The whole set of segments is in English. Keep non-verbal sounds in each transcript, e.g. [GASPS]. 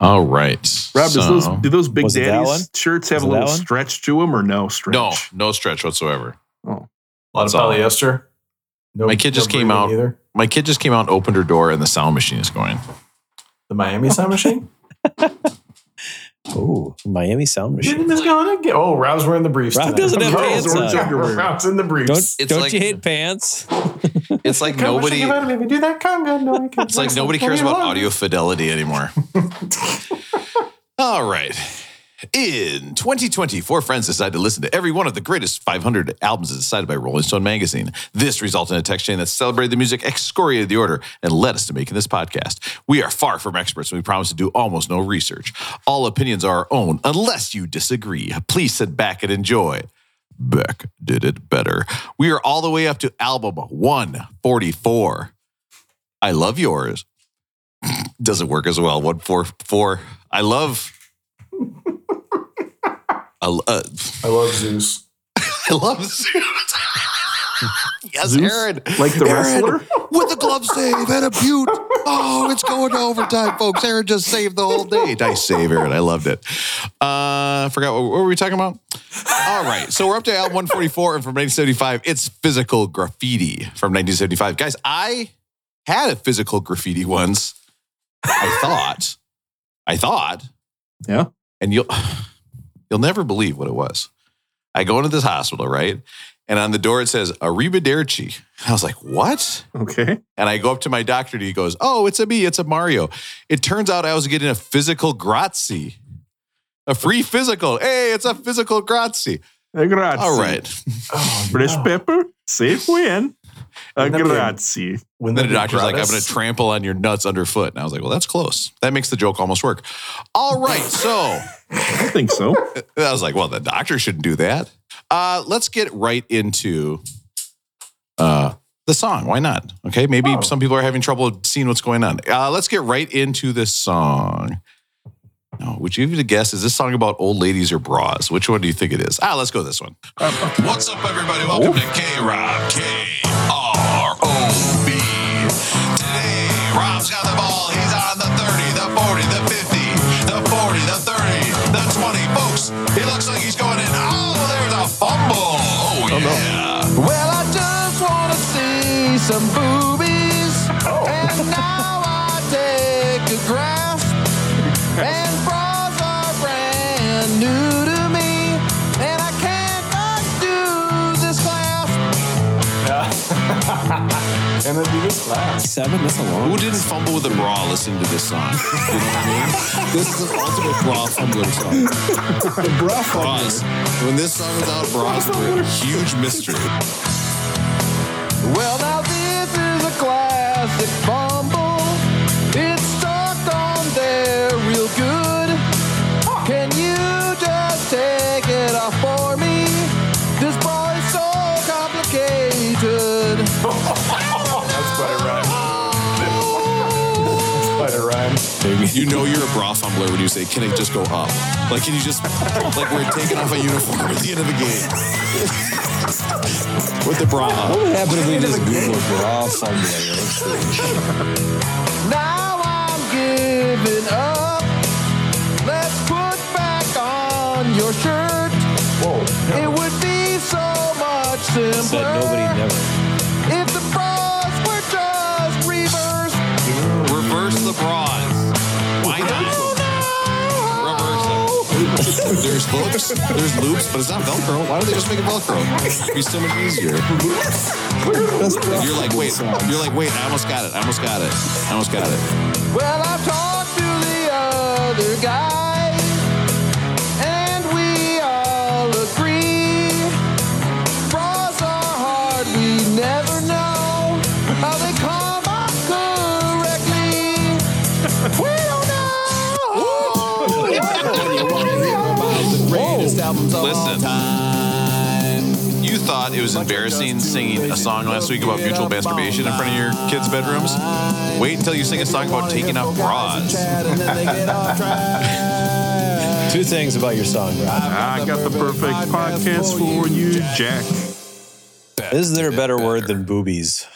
All right. Rob, so, does those, do those Big Was it that one? Daddies shirts have Was a little stretch to them or no stretch? no, no stretch whatsoever. Oh. A lot of That's all. polyester. No, My kid just came out. Either. My kid just came out and opened her door, and the sound machine is going. The Miami sound machine. [LAUGHS] Oh, Miami sound machine. It's going again. Oh, Rob's wearing the briefs. Rob tonight. doesn't have Rob's pants wearing on. underwear. Rob's in the briefs. Don't It's don't like- you hate pants? [LAUGHS] It's like Come, nobody. About it. Do that conga. No, It's like nobody cares about audio fidelity anymore. [LAUGHS] All right. In 2020, four friends decided to listen to every one of the greatest 500 albums as decided by Rolling Stone magazine. This resulted in a text chain that celebrated the music, excoriated the order, and led us to making this podcast. We are far from experts, and we promise to do almost no research. All opinions are our own, unless you disagree. Please sit back and enjoy. Beck did it better. We are all the way up to album 144. I love yours. [LAUGHS] Doesn't work as well. 144. I love. I, uh, I love Zeus. [LAUGHS] I love Zeus. [LAUGHS] yes, Zeus? Aaron. Like the Aaron, wrestler? with a glove save and a butte. Oh, it's going to overtime, folks. Aaron just saved the whole day. Nice save, Aaron. I loved it. Uh, I forgot what, what were we talking about? All right, so we're up to album 144, and from 1975, it's Physical Graffiti from 1975. Guys, I had a physical graffiti once. I thought, I thought, Yeah. and you'll you'll never believe what it was. I go into this hospital, right? And on the door it says Arrivederci. I was like, what? Okay. And I go up to my doctor and he goes, Oh, it's a me, it's a Mario. It turns out I was getting a physical grazie. A free physical. Hey, it's a physical grazie. Uh, Grazie. All right. Oh, Fresh [LAUGHS] no. pepper, safe win. Uh, Wouldn't that be grazie. When Then the the doctor's like, I'm going to trample on your nuts underfoot. And I was like, Well, that's close. That makes the joke almost work. All right. So [LAUGHS] I think so. [LAUGHS] I was like, Well, the doctor shouldn't do that. Uh, let's get right into uh, the song. Why not? Okay. Maybe Oh. some people are having trouble seeing what's going on. Uh, let's get right into this song. No, would you even guess? Is this song about old ladies or bras? Which one do you think it is? Ah, let's go this one. What's up, everybody? Welcome to K Rob. K then do this class. Seven? That's a long. Who didn't fumble with a bra listening to this song? You know what I mean? This is an ultimate bra fumbler song. The bra Bras. When this song was out, bras were a huge mystery. Well, now know you're a bra fumbler when you say, "Can it just go up?" Like, can you just like we're taking off a uniform at the end of the game with the bra What up? would happen if we just Google bra fumbling? Let's see. Now I'm giving up. Let's put back on your shirt. Whoa. It would be so much simpler. Said nobody never. If the bras were just reversed. Reverse the bras. Why not? Reverse. There's hooks, there's loops, but it's not Velcro. Why don't they just make it Velcro? It'd be so much easier. You're like, wait, you're like, wait, I almost got it. I almost got it. I almost got it. Well, I've talked to the other guys, it was embarrassing singing a song last week about mutual masturbation in front of your kids' bedrooms? Wait until you sing a song about taking off bras. [LAUGHS] Two things about your song, Rob. I got the perfect podcast for you, Jack. Is there a better word than boobies?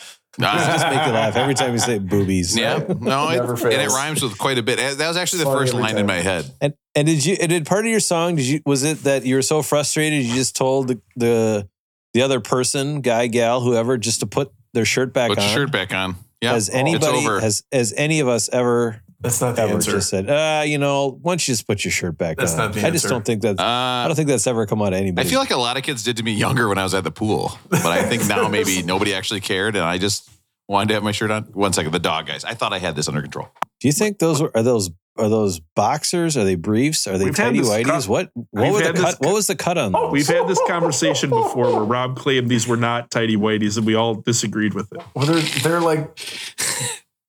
Ah. Just make you laugh every time you say boobies. yeah, no, it, Never and it rhymes with quite a bit. That was actually the Funny first every line in my head. And and did you and did part of your song? Did you was it that you were so frustrated you just told the the, the other person, guy, gal, whoever, just to put their shirt back Put on? your shirt back on. Yeah, Has anybody it's over. has has any of us ever That's not the ever answer. just said, uh, you know, why don't you just put your shirt back That's on? not the I just don't think that I uh, don't think that's ever come out of anybody. I feel like a lot of kids did to me younger when I was at the pool, but I think now maybe [LAUGHS] nobody actually cared, and I just wanted to have my shirt on. One second, the dog guys. I thought I had this under control. Do you think those were are those are those boxers? Are they briefs? Are they We've had tidy this whities? what what were the had this cut? What was the cut on those? We've had this conversation before where Rob claimed these were not tidy whities and we all disagreed with it. Well, they're they're like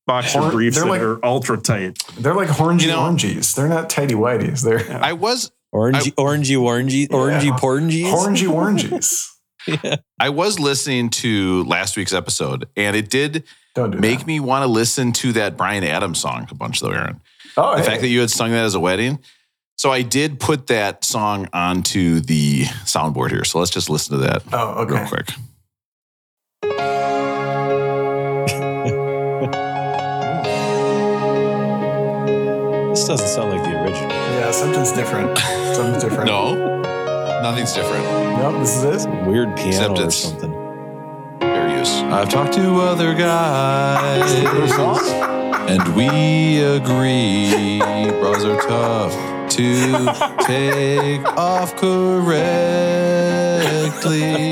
Boxer Horn- briefs they're that like- are ultra tight. they're like orangey You know- orangies. They're not tidy whities. They're I was Orangey, orangey, orangey, orangey, Yeah. porngies. orangey [LAUGHS] orangies. I was listening to last week's episode, and it did Don't do make that. me want to listen to that Bryan Adams song a bunch, though, Aaron. Oh, The hey. fact that you had sung that as a wedding. So I did put that song onto the soundboard here. So let's just listen to that oh, real quick. [LAUGHS] This doesn't sound like the original. Yeah, something's different. Something's [LAUGHS] different. No, nothing's different. no, this is it. Weird piano Except or something. Fair use. I've talked to other guys, and we agree bras are tough to take off correctly.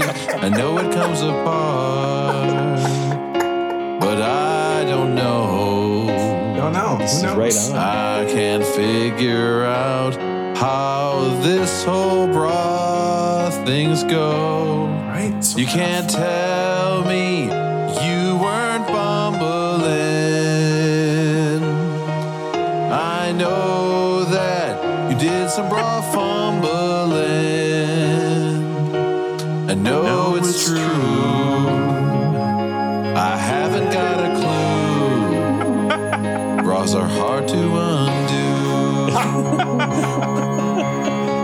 I know it comes apart, but I don't know. Don't know. This is right on. I can't figure out how this whole bra things go. Right. So You can't tell know it's true. I haven't got a clue. Bras are hard to undo.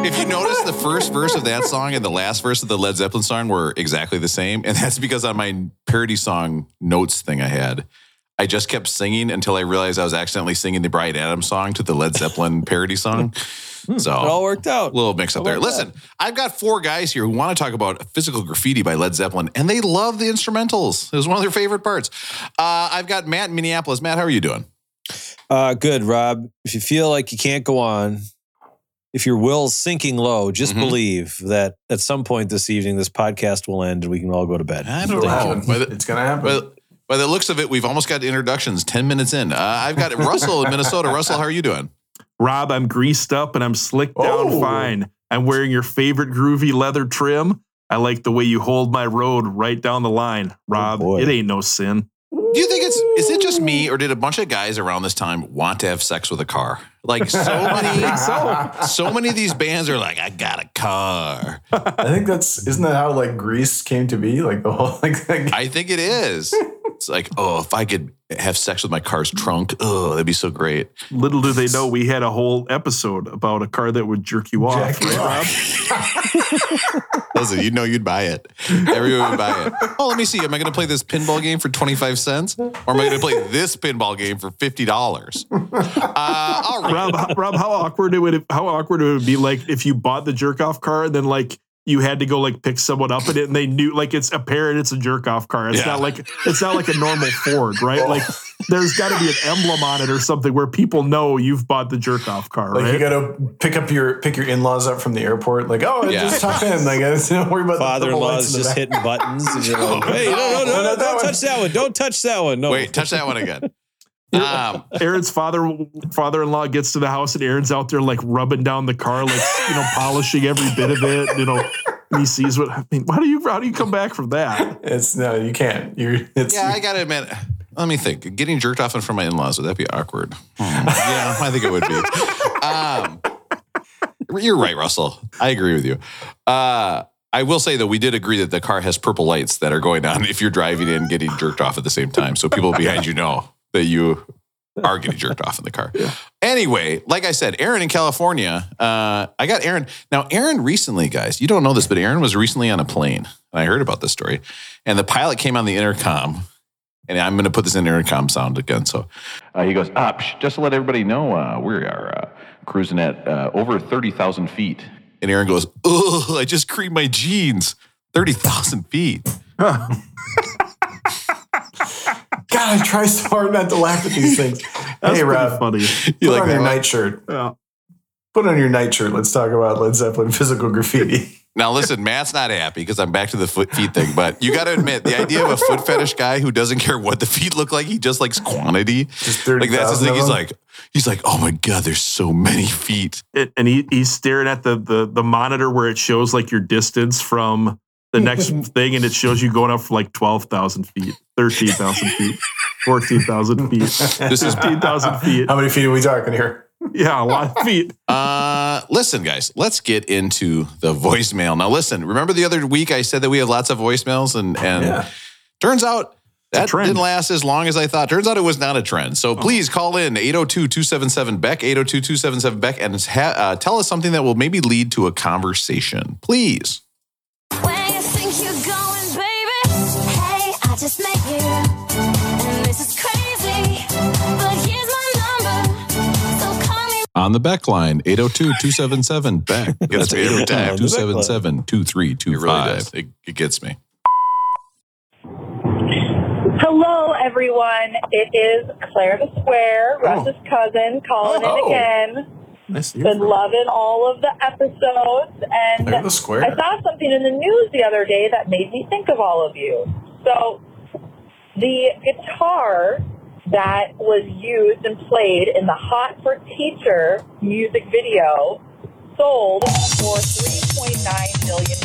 [LAUGHS] if you notice, the first verse of that song and the last verse of the Led Zeppelin song were exactly the same. And that's because on my parody song notes thing I had, I just kept singing until I realized I was accidentally singing the Bryan Adams song to the Led Zeppelin [LAUGHS] parody song. So It all worked out. A little mix up there. about Listen, I've got four guys here who want to talk about physical graffiti by Led Zeppelin, and they love the instrumentals. It was one of their favorite parts. Uh, I've got Matt in Minneapolis. Matt, how are you doing? Uh, good, Rob. If you feel like you can't go on, if your will's sinking low, just Mhm. believe that at some point this evening, this podcast will end and we can all go to bed. I don't happen. know. By It's gonna happen. by, the, by the looks of it, we've almost got introductions 10 minutes in. Uh, I've got Russell in Minnesota. Russell, how are you doing? Rob, I'm greased up and I'm slicked down Oh. fine. I'm wearing your favorite groovy leather trim. I like the way you hold my road right down the line. Rob, boy. it ain't no sin. Do you think it's is it just me or did a bunch of guys around this time want to have sex with a car? Like so [LAUGHS] many so many of these bands are like, I got a car. I think that's isn't that how like Grease came to be? Like the whole like, like I think it is. [LAUGHS] It's like, oh, if I could have sex with my car's trunk, oh, that'd be so great. Little do they know we had a whole episode about a car that would jerk you off. Jack you right. Rob? [LAUGHS] Listen, you know you'd buy it. Everyone would buy it. Oh, let me see. Am I going to play this pinball game for 25 cents? Or am I going to play this pinball game for $50? Uh, all right. Rob, Rob, how awkward it would how awkward it would be like if you bought the jerk off car and then like you had to go like pick someone up in it and they knew like it's apparent it's a jerk off car. It's Yeah. not like it's not like a normal Ford, right? Oh. Like there's got to be an emblem on it or something where people know you've bought the jerk off car, Like right? you gotta pick up your pick your in laws up from the airport. Like oh, Yeah. just tuck in. Like [LAUGHS] don't worry about the Father in double law lights is in the just hitting buttons. And you're like, [LAUGHS] hey, no, no, no, no, not that don't one. touch that one. Don't touch that one. No. Wait, touch that one again. [LAUGHS] Um, [LAUGHS] Aaron's father father-in-law gets to the house and Aaron's out there like rubbing down the car, like you know, polishing every bit of it. You know, and he sees what I mean. How do you how do you come back from that? It's no, you can't. You're it's yeah, I got to admit, let me think. Getting jerked off in front of my in laws, would that be awkward? Hmm. Yeah, I think it would be. Um, you're right, Russell. I agree with you. Uh, I will say, though, we did agree that the car has purple lights that are going on [LAUGHS] if you're driving in getting jerked off at the same time. So people behind you know that you are getting jerked off in the car. Anyway, like I said, Aaron in California, uh, I got Aaron. Now, Aaron recently, guys, you don't know this, but Aaron was recently on a plane. And I heard about this story. And the pilot came on the intercom And I'm going to put this in intercom sound again. So uh, he goes, uh, psh, just to let everybody know, uh, we are uh, cruising at uh, over 30,000 feet. And Aaron goes, oh, I just creamed my jeans. 30,000 feet. [LAUGHS] [LAUGHS] God, I try so hard not to laugh at these things. [LAUGHS] That's hey, pretty Rob, funny. put like on your one? nightshirt. Yeah. Put on your nightshirt. Let's talk about Led Zeppelin physical graffiti. Now, listen, Matt's not happy because I'm back to the foot feet thing, but you got to admit the idea of a foot fetish guy who doesn't care what the feet look like, he just likes quantity. Just Like that's his thing. He's like, he's like, oh my god, there's so many feet. It, and he, he's staring at the, the the monitor where it shows like your distance from the next thing, and it shows you going up for like twelve thousand feet, thirteen thousand feet, fourteen thousand feet, This is fifteen thousand feet. [LAUGHS] How many feet are we talking here? Yeah, a lot of feet. [LAUGHS] Uh, listen, guys, let's get into the voicemail. Now, listen, remember the other week I said that we have lots of voicemails, and and Yeah. turns out that trend. didn't last as long as I thought. Turns out it was not a trend. So please call in 802 277 Beck, 802 277 Beck, and ha- uh, tell us something that will maybe lead to a conversation. Please. On the Beck line, 802 277 Beck. [LAUGHS] That's On the Beck line. 277 2325. It it gets me. Hello, everyone. It is Claire the Square, Russ's cousin, calling Oh. in again. Nice to hear Been from you. loving all of the episodes, and the Square. I saw something in the news the other day that made me think of all of you. So, the guitar that was used and played in the Hot for Teacher music video sold for $3.9 million.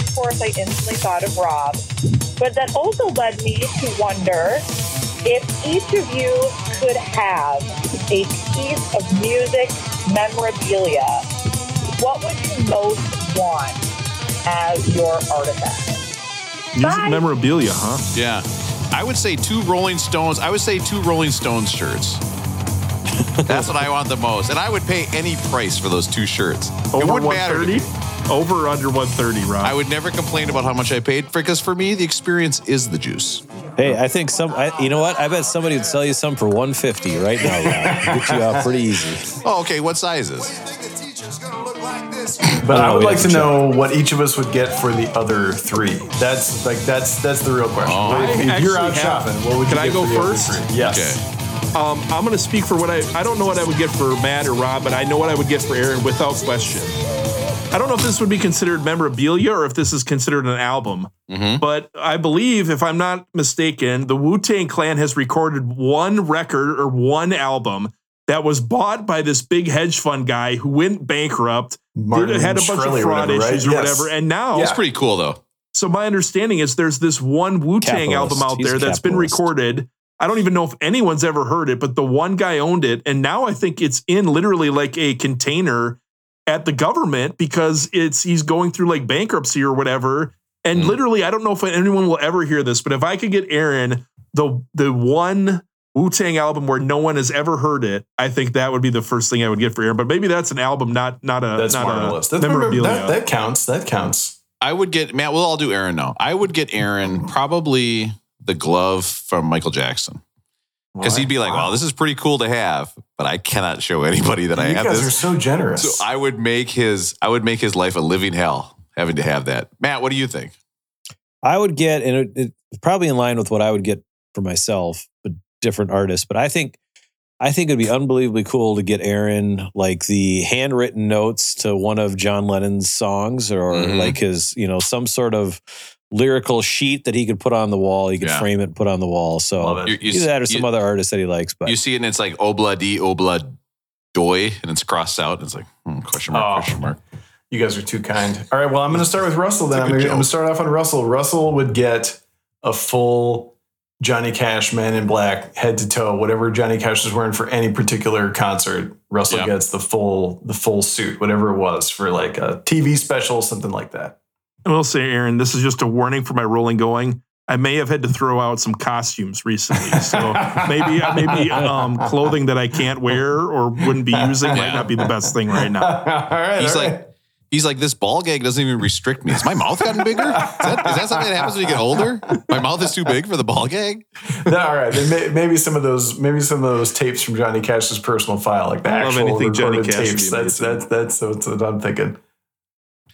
Of course, I instantly thought of Rob. But that also led me to wonder if each of you could have a piece of music memorabilia, what would you most want as your artifact? Music Bye. memorabilia, huh? Yeah. I would say two Rolling Stones. I would say two Rolling Stones shirts. That's what I want the most. And I would pay any price for those two shirts. it Over wouldn't matter. 130? me. Over or under 130, Rob? I would never complain about how much I paid because for me, the experience is the juice. Hey, I think some. I, you know what? I bet somebody would sell you some for one fifty right now. Rob. Get you out pretty easy. [LAUGHS] Oh, okay. What sizes? But I would like to to know what each of us would get for the other three. That's like that's that's the real question. Oh. if, if you're out have- shopping, what would Can you I go for the first? Yes. Okay. Um, I'm going to speak for what I I don't know what I would get for Matt or Rob, but I know what I would get for Aaron without question. I don't know if this would be considered memorabilia or if this is considered an album, Mhm. but I believe, if I'm not mistaken, the Wu Tang Clan has recorded one record or one album that was bought by this big hedge fund guy who went bankrupt, Martin had a bunch Shkreli of fraud whatever, right? issues or Yes. whatever, and now It's pretty cool, though. so my understanding is there's this one Wu Tang album out there that's been recorded. I don't even know if anyone's ever heard it, but the one guy owned it, and now I think it's in literally like a container at the government because it's he's going through like bankruptcy or whatever. And Mm. literally, I don't know if anyone will ever hear this, but if I could get Aaron the the one Wu Tang album where no one has ever heard it, I think that would be the first thing I would get for Aaron. But maybe that's an album, not not a That's not marvelous. a That's memorabilia. that, that counts. That counts. I would get, Matt, we'll all do Aaron now. I would get Aaron probably the glove from Michael Jackson. Because he'd be like, wow, this is pretty cool to have, but I cannot show anybody that I have this." you have guys this. are so generous. So I would make his I would make his life a living hell having to have that. Matt, what do you think? I would get, and it, it's probably in line with what I would get for myself, but different artists. But I think, I think it'd be unbelievably cool to get Aaron like the handwritten notes to one of John Lennon's songs, or Mhm. like his, you know, some sort of lyrical sheet that he could put on the wall. He could Yeah. frame it, and put on the wall. So You, you, either that or some you, other artist that he likes. But you see it and it's like obla di obla doy and it's crossed out and it's like hmm, question mark Oh. question mark. You guys are too kind. All right, well, I'm going to start with Russell then. It's a I'm going to start off on Russell. Russell would get a full Johnny Cash Man in Black head to toe, whatever Johnny Cash was wearing for any particular concert. Russell Yeah. gets the full the full suit, whatever it was for like a TV special, something like that. I will say, Aaron, this is just a warning for my rolling going. I may have had to throw out some costumes recently, so [LAUGHS] maybe maybe um, clothing that I can't wear or wouldn't be using might not be the best thing right now. [LAUGHS] all right, He's all like right. He's like, this ball gag doesn't even restrict me. Has my mouth gotten bigger? Is that, is that something that happens when you get older? My mouth is too big for the ball gag? No, all right, then may, maybe some of those, maybe some of those tapes from Johnny Cash's personal file, like the I love actual anything Johnny recorded Cash tapes. be That's that's that's what, what I'm thinking.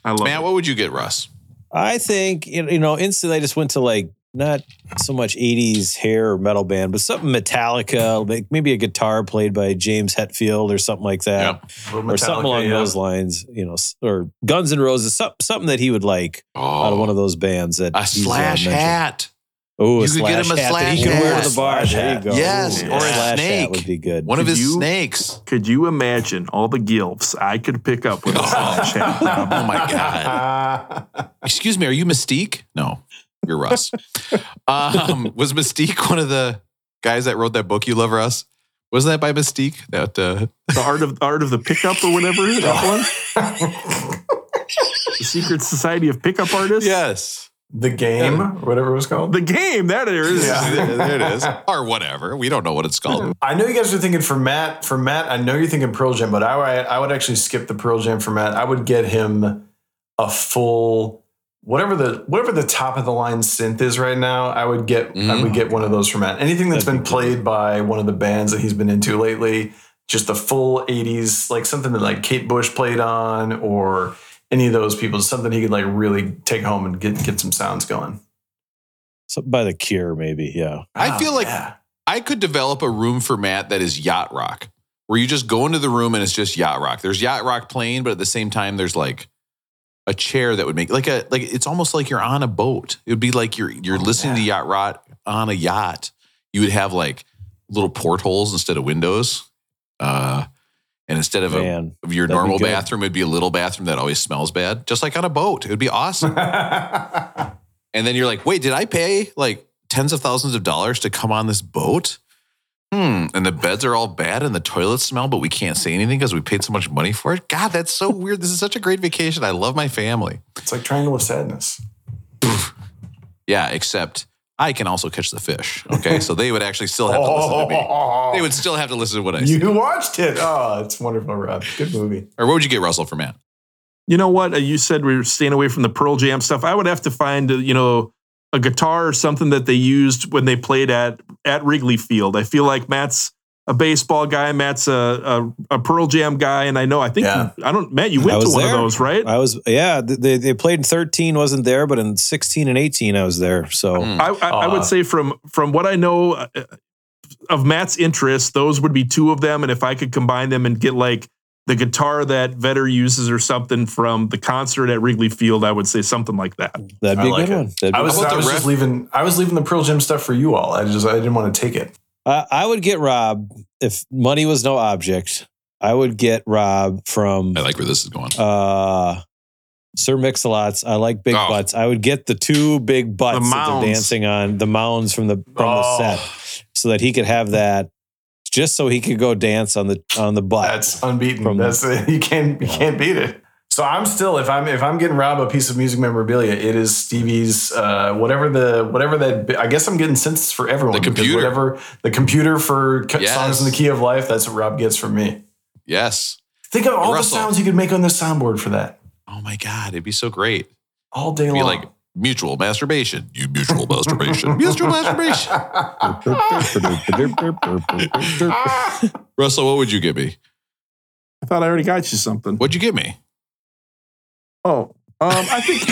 I love Matt, it. what would you get, Russ? I think you know, you know, instantly I just went to like not so much 80s hair or metal band, but something Metallica, like maybe a guitar played by James Hetfield or something like that. Little Or something along yeah. those lines, you know, or Guns N' Roses, something that he would like out of oh. one of those bands that Oh, a he's, slash mentioned. hat. Oh, You could get him a hat that he slash could wear hat. to the bar. Slash There you go. Yes, Ooh, or a slash hat snake. would be good. One of Could his you- snakes. Could you imagine all the gilfs I could pick up with a [LAUGHS] slash hat? [LAUGHS] Oh my God. Excuse me, are you Mystique? No, you're Russ. Um, [LAUGHS] was Mystique one of the guys that wrote that book you love, Russ? Wasn't that by Mystique? That uh, the art of the art of the pickup or whatever that one. the Secret Society of Pickup Artists. yes. The game, whatever it was called. The game. That it is. there, [LAUGHS] there it is. Or whatever. We don't know what it's called. [LAUGHS] I know you guys are thinking for Matt. For Matt, I know you're thinking Pearl Jam, but I, would- I would actually skip the Pearl Jam for Matt. I would get him a full whatever the whatever the top of the line synth is right now. I would get I would mm. get one of those for Matt. Anything that's been played by one of the bands that he's been into lately, just the full '80s, like something that like Kate Bush played on, or any of those people, something he could like really take home and get get some sounds going. Something by the Cure, maybe. Yeah. I feel like yeah. I could develop a room for Matt that is yacht rock, where you just go into the room and it's just yacht rock. There's yacht rock playing, but at the same time, there's like a chair that would make like a like it's almost like you're on a boat. It would be like you're you're listening to yacht rock on a yacht. You would have like little portholes instead of windows. Uh and instead of, a, Man, of your normal bathroom, it'd be a little bathroom that always smells bad, just like on a boat. It would be awesome. [LAUGHS] And then you're like, wait, did I pay like tens of thousands of dollars to come on this boat? Hmm. And the beds are all bad and the toilets smell, but we can't say anything because we paid so much money for it. God, that's so weird. This is such a great vacation. I love my family. it's like Triangle of Sadness. [SIGHS] Yeah, except I can also catch the fish. Okay. So they would actually still have to listen to me. [LAUGHS] They would still have to listen to what I say. You watched it. Oh, it's wonderful, Rob. Good movie. Or what would you get, Russell, for Matt? You know what? Uh, You said we were staying away from the Pearl Jam stuff. I would have to find, uh, you know, a guitar or something that they used when they played at at Wrigley Field. I feel like Matt's a baseball guy. Matt's a a, a Pearl Jam guy, and I know. I think Yeah. you, I don't. Matt, you went to one there. of those, right? I was, yeah, they, they played in 13, wasn't there, but in 16 and 18, I was there. So Hmm. I, I, I would say from from what I know uh, of Matt's interests, those would be two of them. And if I could combine them and get like the guitar that Vedder uses or something from the concert at Wrigley Field, I would say something like that. that'd be a like good it. one. That'd I was, I was ref- just leaving. I was leaving the Pearl Jam stuff for you all. I just I didn't want to take it. I, I would get Rob if money was no object. I would get Rob from I like where this is going. uh, Sir Mix-a-Lots. I like big Oh. butts. I would get the two big butts that they're dancing on, the mounds from the from the Oh. set, so that he could have that, just so he could go dance on the on the butt. That's unbeaten. From- That's [LAUGHS] you can't you can't beat it. So I'm still if I'm if I'm getting Rob a piece of music memorabilia, it is Stevie's uh, whatever the whatever that I guess I'm getting synths for everyone. The computer. whatever the computer for Yes. songs in the key of life. That's what Rob gets from me. yes. Think of all Russell. the sounds you could make on the soundboard for that Oh my God. It'd be so great. all day It'd be long. like mutual masturbation. You mutual masturbation. mutual masturbation. [LAUGHS] Russell, what would you give me? I thought I already got you something. What'd you give me? Oh, um, I think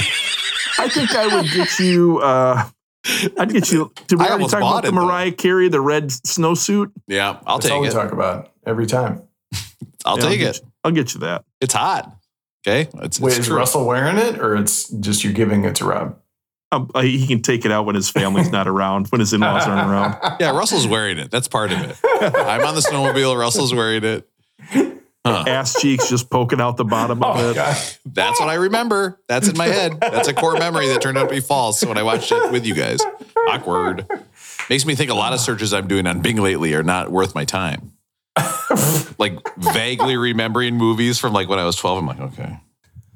I think I would get you. Uh, [LAUGHS] I'd get you. Did we I already almost talk about bought the it, though. Mariah Carey, the red snowsuit? Yeah, I'll That's take all we it. talk about every time. [LAUGHS] I'll Yeah, take get it. you- I'll get you that. It's hot. Okay. It's, Wait, it's is true. Russell wearing it, or it's just you giving it to Rob? Um, uh, he can take it out when his family's not around, when his in-laws aren't around. [LAUGHS] Yeah, Russell's wearing it. That's part of it. I'm on the snowmobile. Russell's wearing it. Huh. Ass cheeks just poking out the bottom of Oh it. God. That's what I remember. That's in my head. That's a core memory that turned out to be false when I watched it with you guys. Awkward. Makes me think a lot of searches I'm doing on Bing lately are not worth my time. [LAUGHS] like vaguely remembering movies from like when I was 12. I'm like, okay.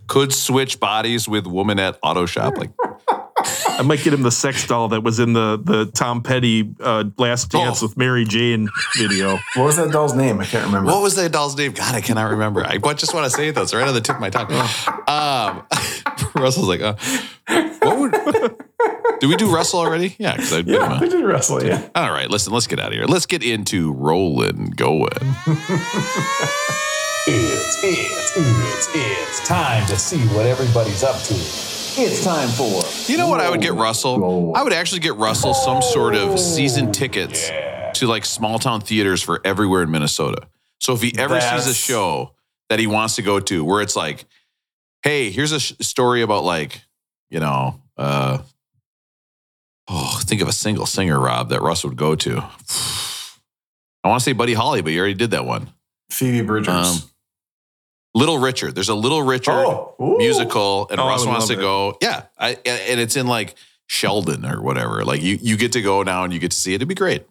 Could switch bodies with woman at auto shop. Like, I might get him the sex doll that was in the the Tom Petty uh, Last Dance Oh. with Mary Jane video. What was that doll's name? I can't remember. What was that doll's name? God, I cannot remember. I just want to say it though. It's right on the tip of my tongue. Um, [LAUGHS] Russell's like, uh, what would? Did we do Russell already? Yeah, because I yeah, we did Russell. Yeah. All right, listen, let's get out of here. Let's get into rolling going. [LAUGHS] It's, it's, it's, it's time to see what everybody's up to. It's time for. You know what I would get Russell? I would actually get Russell some sort of season tickets to like small town theaters for everywhere in Minnesota. So if he ever sees a show that he wants to go to where it's like, hey, here's a sh- story about like, you know, uh, oh, think of a single singer, Rob, that Russ would go to. [SIGHS] I want to say Buddy Holly, but you already did that one. Phoebe Bridgers. Um, Little Richard. There's a Little Richard Oh, musical, and Oh, Russ wants to it. go. Yeah, I, and and it's in like Sheldon or whatever. Like you, you get to go now and you get to see it. It'd be great.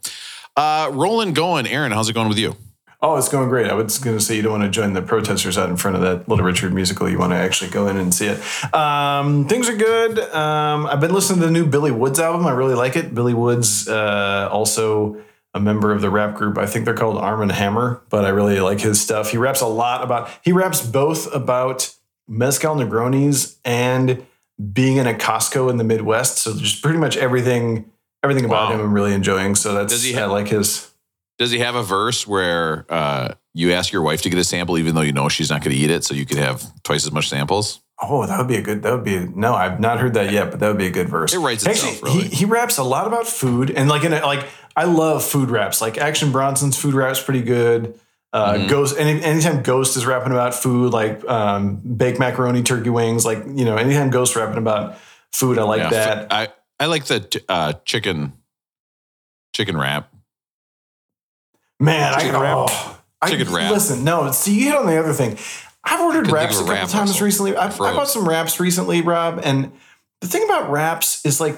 Uh, rolling, going. Aaron, how's it going with you? Oh, it's going great. I was going to say you don't want to join the protesters out in front of that Little Richard musical. You want to actually go in and see it. Um, things are good. Um, I've been listening to the new Billy Woods album. I really like it. Billy Woods, uh, also a member of the rap group. I think they're called Armand Hammer, but I really like his stuff. He raps a lot about. He raps both about mezcal Negronis and being in a Costco in the Midwest. So just pretty much everything. Everything about Wow. him I'm really enjoying. So that's Does he I have- like his. Does he have a verse where uh, you ask your wife to get a sample, even though you know she's not going to eat it, so you could have twice as much samples? Oh, that would be a good. That would be no. I've not heard that yet, but that would be a good verse. It writes itself, Actually, really. he, he raps a lot about food and like in a, like I love food raps. Like Action Bronson's food rap's pretty good. Uh, Mhm. Ghost. Any, anytime Ghost is rapping about food, like um, baked macaroni, turkey wings, like you know, anytime Ghost rapping about food, I like Yeah, that. I I like the t- uh, chicken chicken wrap. Man, Chicken I, wrap. oh, I- Chicken wrap. Listen, no, see, you hit on the other thing. I've ordered wraps a couple wrap, times recently. I've, I bought some wraps recently, Rob, and the thing about wraps is like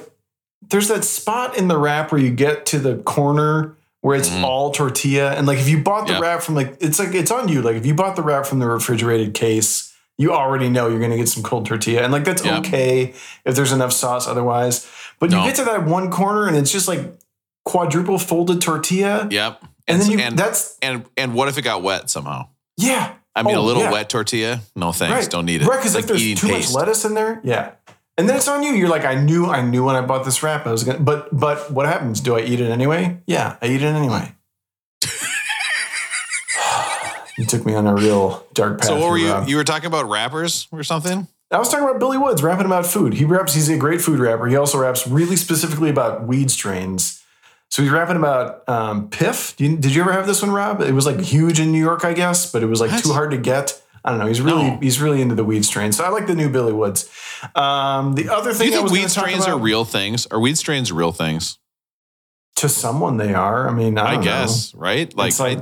there's that spot in the wrap where you get to the corner where it's Mhm. all tortilla, and like if you bought the Yep. wrap from like it's like it's on you. Like if you bought the wrap from the refrigerated case, you already know you're gonna get some cold tortilla, and like that's okay if there's enough sauce. Otherwise, but you get to that one corner and it's just like quadruple folded tortilla. Yep. And then you and, that's and and what if it got wet somehow? yeah. I mean, Oh, a little yeah. wet tortilla. No thanks. Don't need it. Right, because It's if like there's too paste. much lettuce in there, yeah. And then it's on you. You're like, I knew, I knew when I bought this wrap, I was gonna. But, but what happens? Do I eat it anyway? Yeah, I eat it anyway. [SIGHS] you took me on a real dark path. So what were you? Rob. You were talking about rappers or something? I was talking about Billy Woods rapping about food. He raps. He's a great food rapper. He also raps really specifically about weed strains. So he's rapping about um, Piff. Do you- did you ever have this one, Rob? It was like huge in New York, I guess, but it was like What? too hard to get. I don't know. He's really No. he's really into the weed strains. So I like the new Billy Woods. Um, the other Do thing you I think was weed gonna talk strains are real things? Are weed strains real things? to someone they are. I mean, I, I, don't guess, know. right? Like, it's like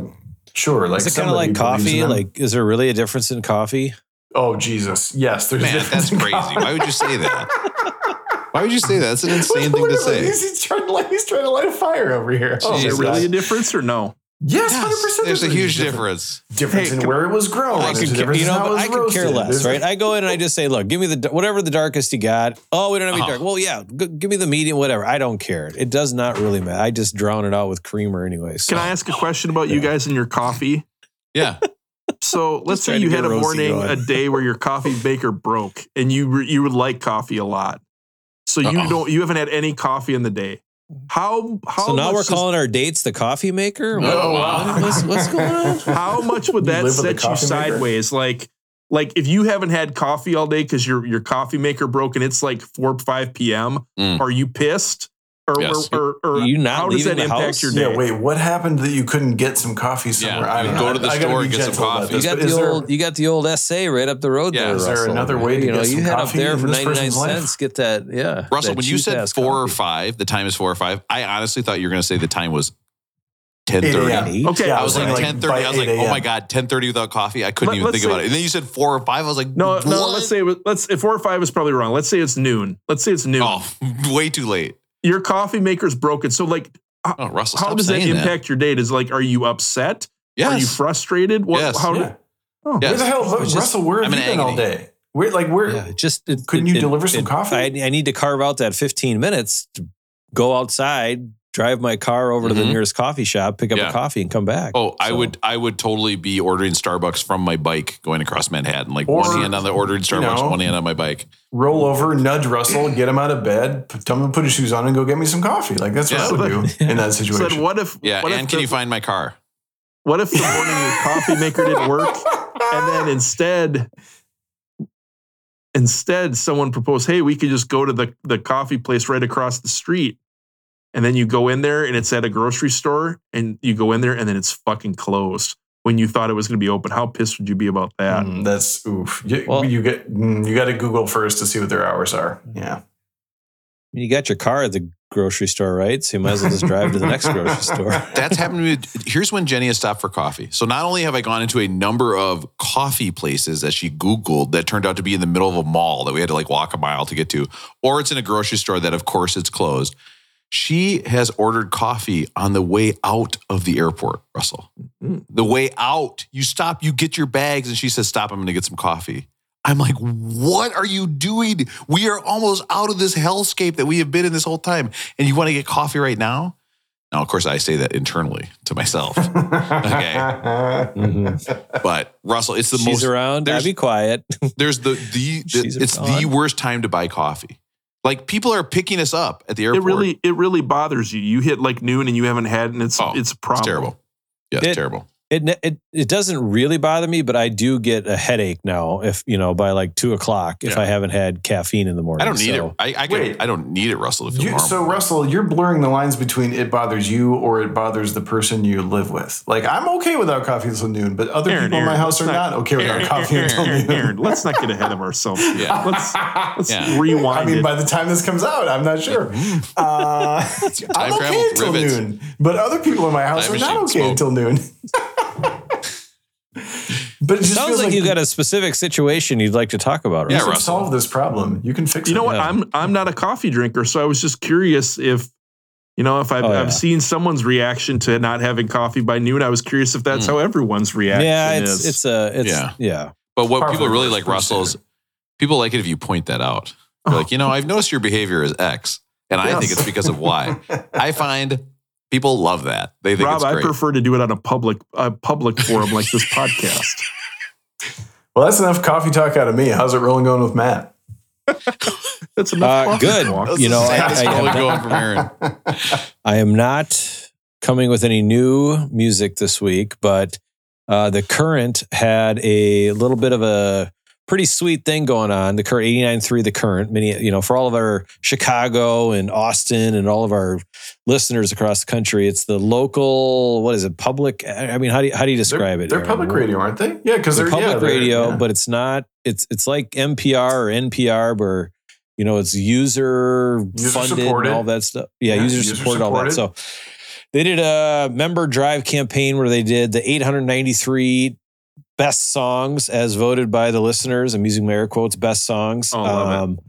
sure, like Is it kind of like coffee? Like, is there really a difference in coffee? oh Jesus, yes, there's a man, difference that's crazy. coffee. Why would you say that? [LAUGHS] Why would you say that? That's an insane thing to say. He's, he's trying to light, he's trying to light a fire over here. Oh, Is there really a difference or no? Yes, Yes, 100%. there's a huge difference. difference. difference Hey, in where it was grown. I could, a care, you know, but I could care less, There's- right? I go in and I just say, look, give me the whatever the darkest you got. Oh, we don't have any Uh-huh. dark. Well, yeah, g- give me the medium, whatever. I don't care. It does not really matter. I just drown it out with creamer anyway. So. Can I ask a question about you guys and your coffee? Yeah. [LAUGHS] So let's say you had a morning, going. a day where your coffee [LAUGHS] maker broke, and you re- you would like coffee a lot. So you Uh-oh. don't you haven't had any coffee in the day. How how So now much we're does- calling our dates the coffee maker. What- Oh, wow. what's, what's going on? [LAUGHS] how much would that live set you coffee maker? sideways? Like like if you haven't had coffee all day because your your coffee maker broke and it's like four five p.m. Mm. Are you pissed? Or, Yes. or, or, or You not how does that leaving the impact house? your day? Yeah, wait, what happened that you couldn't get some coffee somewhere? Yeah, I you don't go know. to the I store be and get some gentle about coffee. You got but is the there- old, you got the old SA right up the road Yeah. there. Is there Russell. another way to you know, get you some head up there for ninety nine cents. Get that, yeah. Russell, that when you said cheap-ass four or five, the time is four or five. I honestly thought you were going to say the time was 1030. Okay, Yeah, I was like, Like, 1030. by I was like, oh my God, 1030 without coffee. I couldn't Let- even let's think about it. And then you said four or five. I was like, No, no. Let's say it was- let's if four or five is probably wrong. Let's say it's noon. Let's say it's noon. Oh, [LAUGHS] way too late. Your coffee maker's broken. So like, Oh, Russell, how does that saying impact your day? Is like, are you upset? Yes. Are you frustrated? What? Yes. How? Yeah. Oh, Where the hell, It's just- Russell? Where have I'm you in been all agony. day? Where, like, where? Yeah, just Couldn't it- you it- deliver some it- coffee? I, I need to carve out that 15 minutes to go outside, drive my car over to the Mhm. nearest coffee shop, pick up Yeah. a coffee, and come back. Oh, I would I would totally be ordering Starbucks from my bike going across Manhattan. Like Or, one hand on the ordering Starbucks, know, one hand on my bike. roll over, nudge Russell, get him out of bed, p- tell him to put his shoes on, and go get me some coffee. Like that's what Yeah. I would do in that [LAUGHS] situation. then what if Yeah, what and if can the, you find my car? what if the morning your coffee maker didn't work and then instead instead someone proposed, hey, we could just go to the, the coffee place right across the street. And then you go in there and it's at a grocery store and you go in there and then it's fucking closed when you thought it was going to be open. How pissed would you be about that? Mm, that's oof. You, Well- you get mm, you got to Google first to see what their hours are. Yeah. You got your car at the grocery store, right? So you might as well just drive to the next grocery store. [LAUGHS] That's happened to me. Here's when Jenny has stopped for coffee. So not only have I gone into a number of coffee places that she Googled that turned out to be in the middle of a mall that we had to like walk a mile to get to, or it's in a grocery store that of course it's closed. She has ordered coffee on the way out of the airport, Russell. Mm. The way out, you stop, you get your bags, and she says, Stop, I'm gonna get some coffee. I'm like, what are you doing? We are almost out of this hellscape that we have been in this whole time. And you want to get coffee right now? Now, of course, I say that internally to myself. [LAUGHS] Mhm. But Russell, it's the She's most around. I there's- be quiet. there's the the, the [LAUGHS] She's it's the worst time to buy coffee. Like people are picking us up at the airport. It really, it really bothers you. You hit like noon and you haven't had, and it's Oh, it's a problem. it's terrible. Yeah, it's It- terrible. It, it it doesn't really bother me, but I do get a headache now if you know by like two o'clock if Yeah. I haven't had caffeine in the morning. I don't need So- it. I I, can, Wait. I don't need it, Russell, to feel You, so Russell, you're blurring the lines between it bothers you or it bothers the person you live with. Like I'm okay without coffee until noon, but other Aaron, people in my house are not, not- okay without Aaron, coffee Aaron, until Aaron, noon. Aaron, let's not get ahead of ourselves. Yeah. Let's let's Yeah. rewind. I mean, it. by the time this comes out, I'm not sure. [LAUGHS] Uh, I'm okay until rivets. noon, but other people in my house Time are not okay smoke. until noon. [LAUGHS] but it just Sounds feels like, you got a specific situation you'd like to talk about. you Yeah, Right? Russell. solve this problem. You can fix it. you it. know what? Yeah. I'm I'm not a coffee drinker, so I was just curious if you know if I've, Oh, yeah. I've seen someone's reaction to not having coffee by noon. I was curious if that's hmm. how everyone's reaction yeah, it's is. it's a it's Yeah. yeah. But what Par people really like, pretty Russell, is people like it if you point that out. They're oh. like, you know, I've noticed your behavior is X, and I think it's because of Y. [LAUGHS] I find people love that. They think Rob, it's I prefer to do it on a public a public forum like this podcast. [LAUGHS] Well, that's enough coffee talk out of me. How's it rolling going with Matt? [LAUGHS] That's enough. Uh, good. talk. You know, I, That's I, probably am going not, from Aaron. [LAUGHS] I am not coming with any new music this week, but uh, the current had a little bit of a pretty sweet thing going on. The current 89.3, the current, many, you know, for all of our Chicago and Austin and all of our listeners across the country, it's the local, what is it, public? I mean, how do you, how do you describe they're, it? They're Aaron? public radio, aren't they? Yeah, because They're they're, public yeah, they're- radio, yeah. but it's not. It's it's like NPR or NPR, where you know it's user, User funded supported. and all that stuff. Yeah, Yeah, user, user supported, all that. So they did a member drive campaign where they did the 893 best songs as voted by the listeners. I'm using my air quotes, best songs. Oh, it. Um,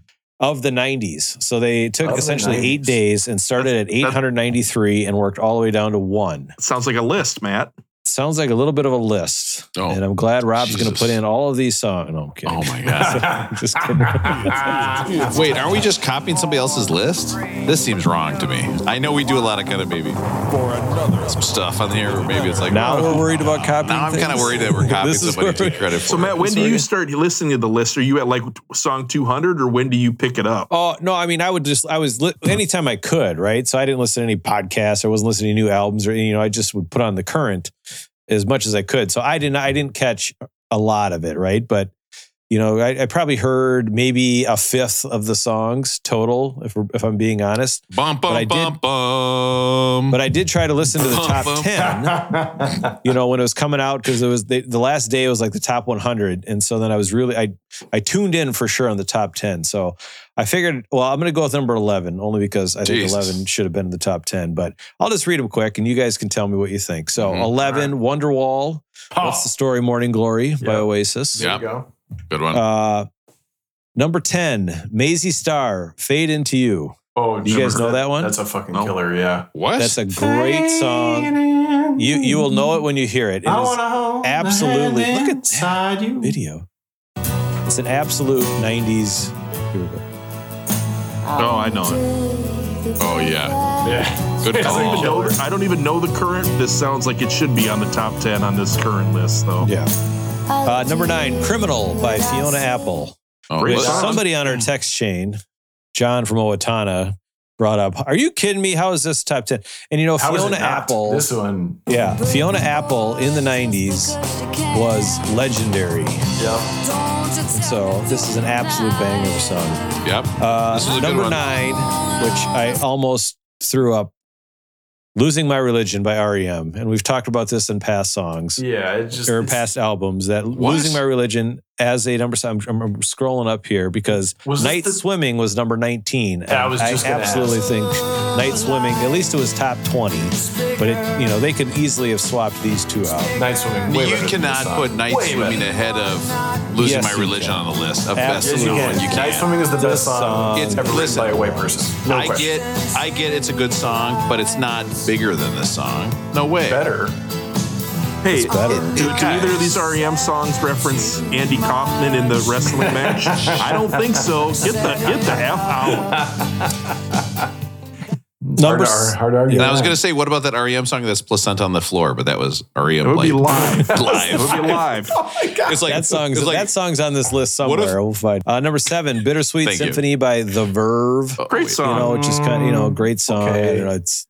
of the 90s. So they took Of the essentially eight days and started at 893 and worked all the way down to one. Sounds like a list, Matt. Sounds like a little bit of a list. Oh, and I'm glad Rob's going to put in all of these songs. No, I'm kidding. Oh my god! [LAUGHS] Just kidding. [LAUGHS] Wait, aren't we just copying somebody else's list? This seems wrong to me. I know we do a lot of kind of maybe some stuff on here, or maybe it's like now we're worried about copying. Now I'm kind of worried that we're [LAUGHS] copying This somebody to take credit for. So it. Matt, when do you start listening to the list? Are you at like song 200 or when do you pick it up? Oh no! I mean, I would just I was li- anytime I could, right? So I didn't listen to any podcasts. I wasn't listening to new albums, or you know, I just would put on the current as much as I could. So I didn't I didn't catch a lot of it, right? But you know, I, I probably heard maybe a fifth of the songs total, if we're, if I'm being honest. bum but I did- bum bum. But I did try to listen to the top Bum, bum. ten. [LAUGHS] you know, when it was coming out because it was the, the last day was like the top 100, and so then I was really I I tuned in for sure on the top 10. So I figured, well, I'm going to go with number 11 only because I think 11 should have been in the top 10. But I'll just read them quick, and you guys can tell me what you think. So Mhm. 11, Wonderwall. What's the story? Morning Glory by Oasis. There Yeah. you go. Good one. Uh, number 10, Mazzy Star, Fade Into You. Oh, Do you guys know that one? That's a fucking No. killer. Yeah. what? That's a great song. You you will know it when you hear it. It is hold absolutely- the look at that you. video. It's an absolute '90s. Here we go. Oh, I know it. Oh yeah. Yeah. Good [LAUGHS] I don't even know. I don't even know the current. This sounds like it should be on the top ten on this current list, though. Yeah. Uh, number nine, "Criminal" by Fiona Apple. Oh, Great Which listen- song. somebody on our text chain, John from Owatonna, brought up. Are you kidding me? How is this top ten? And you know, How is it Fiona? Apple. This one. yeah, Fiona Apple in the '90s was legendary. Yeah. So this is an absolute banger of a song. Yep. Uh, This is a good number one. nine, which I almost threw up, "Losing My Religion" by REM, and we've talked about this in past songs Yeah. Just or past albums. That "Losing My Religion" as a number. I'm, I'm scrolling up here because Was "Night the- Swimming" was number 19. Yeah, I was just gonna absolutely ask. think "Night Swimming" at least it was top 20, but it you know they could easily have swapped these two out. Night swimming. way You cannot put night Way swimming better. ahead of losing Yes, my religion on the list of best. Absolutely. No, Yes, you Night can't. swimming is the best song song- It's- ever written listen, by a white person. No I question. get, I get, it's a good song, but it's not bigger than this song. No way. better. Hey, do, do either of these REM songs reference Andy Kaufman in the wrestling match? I don't think so. Get the get the f out. [LAUGHS] Number hard, to, hard argue. And I was going to say, what about that REM song that's placenta on the floor? But that was REM. It would be like- [LAUGHS] live. It live. would be [LAUGHS] live. It's like that song's It's like, that song's on this list What if- somewhere. we'll find. Uh, number seven, "Bittersweet Thank you. Symphony" by The Verve. Oh, Great song. you know, which is kind of, you know, a great song. Okay. I don't know, it's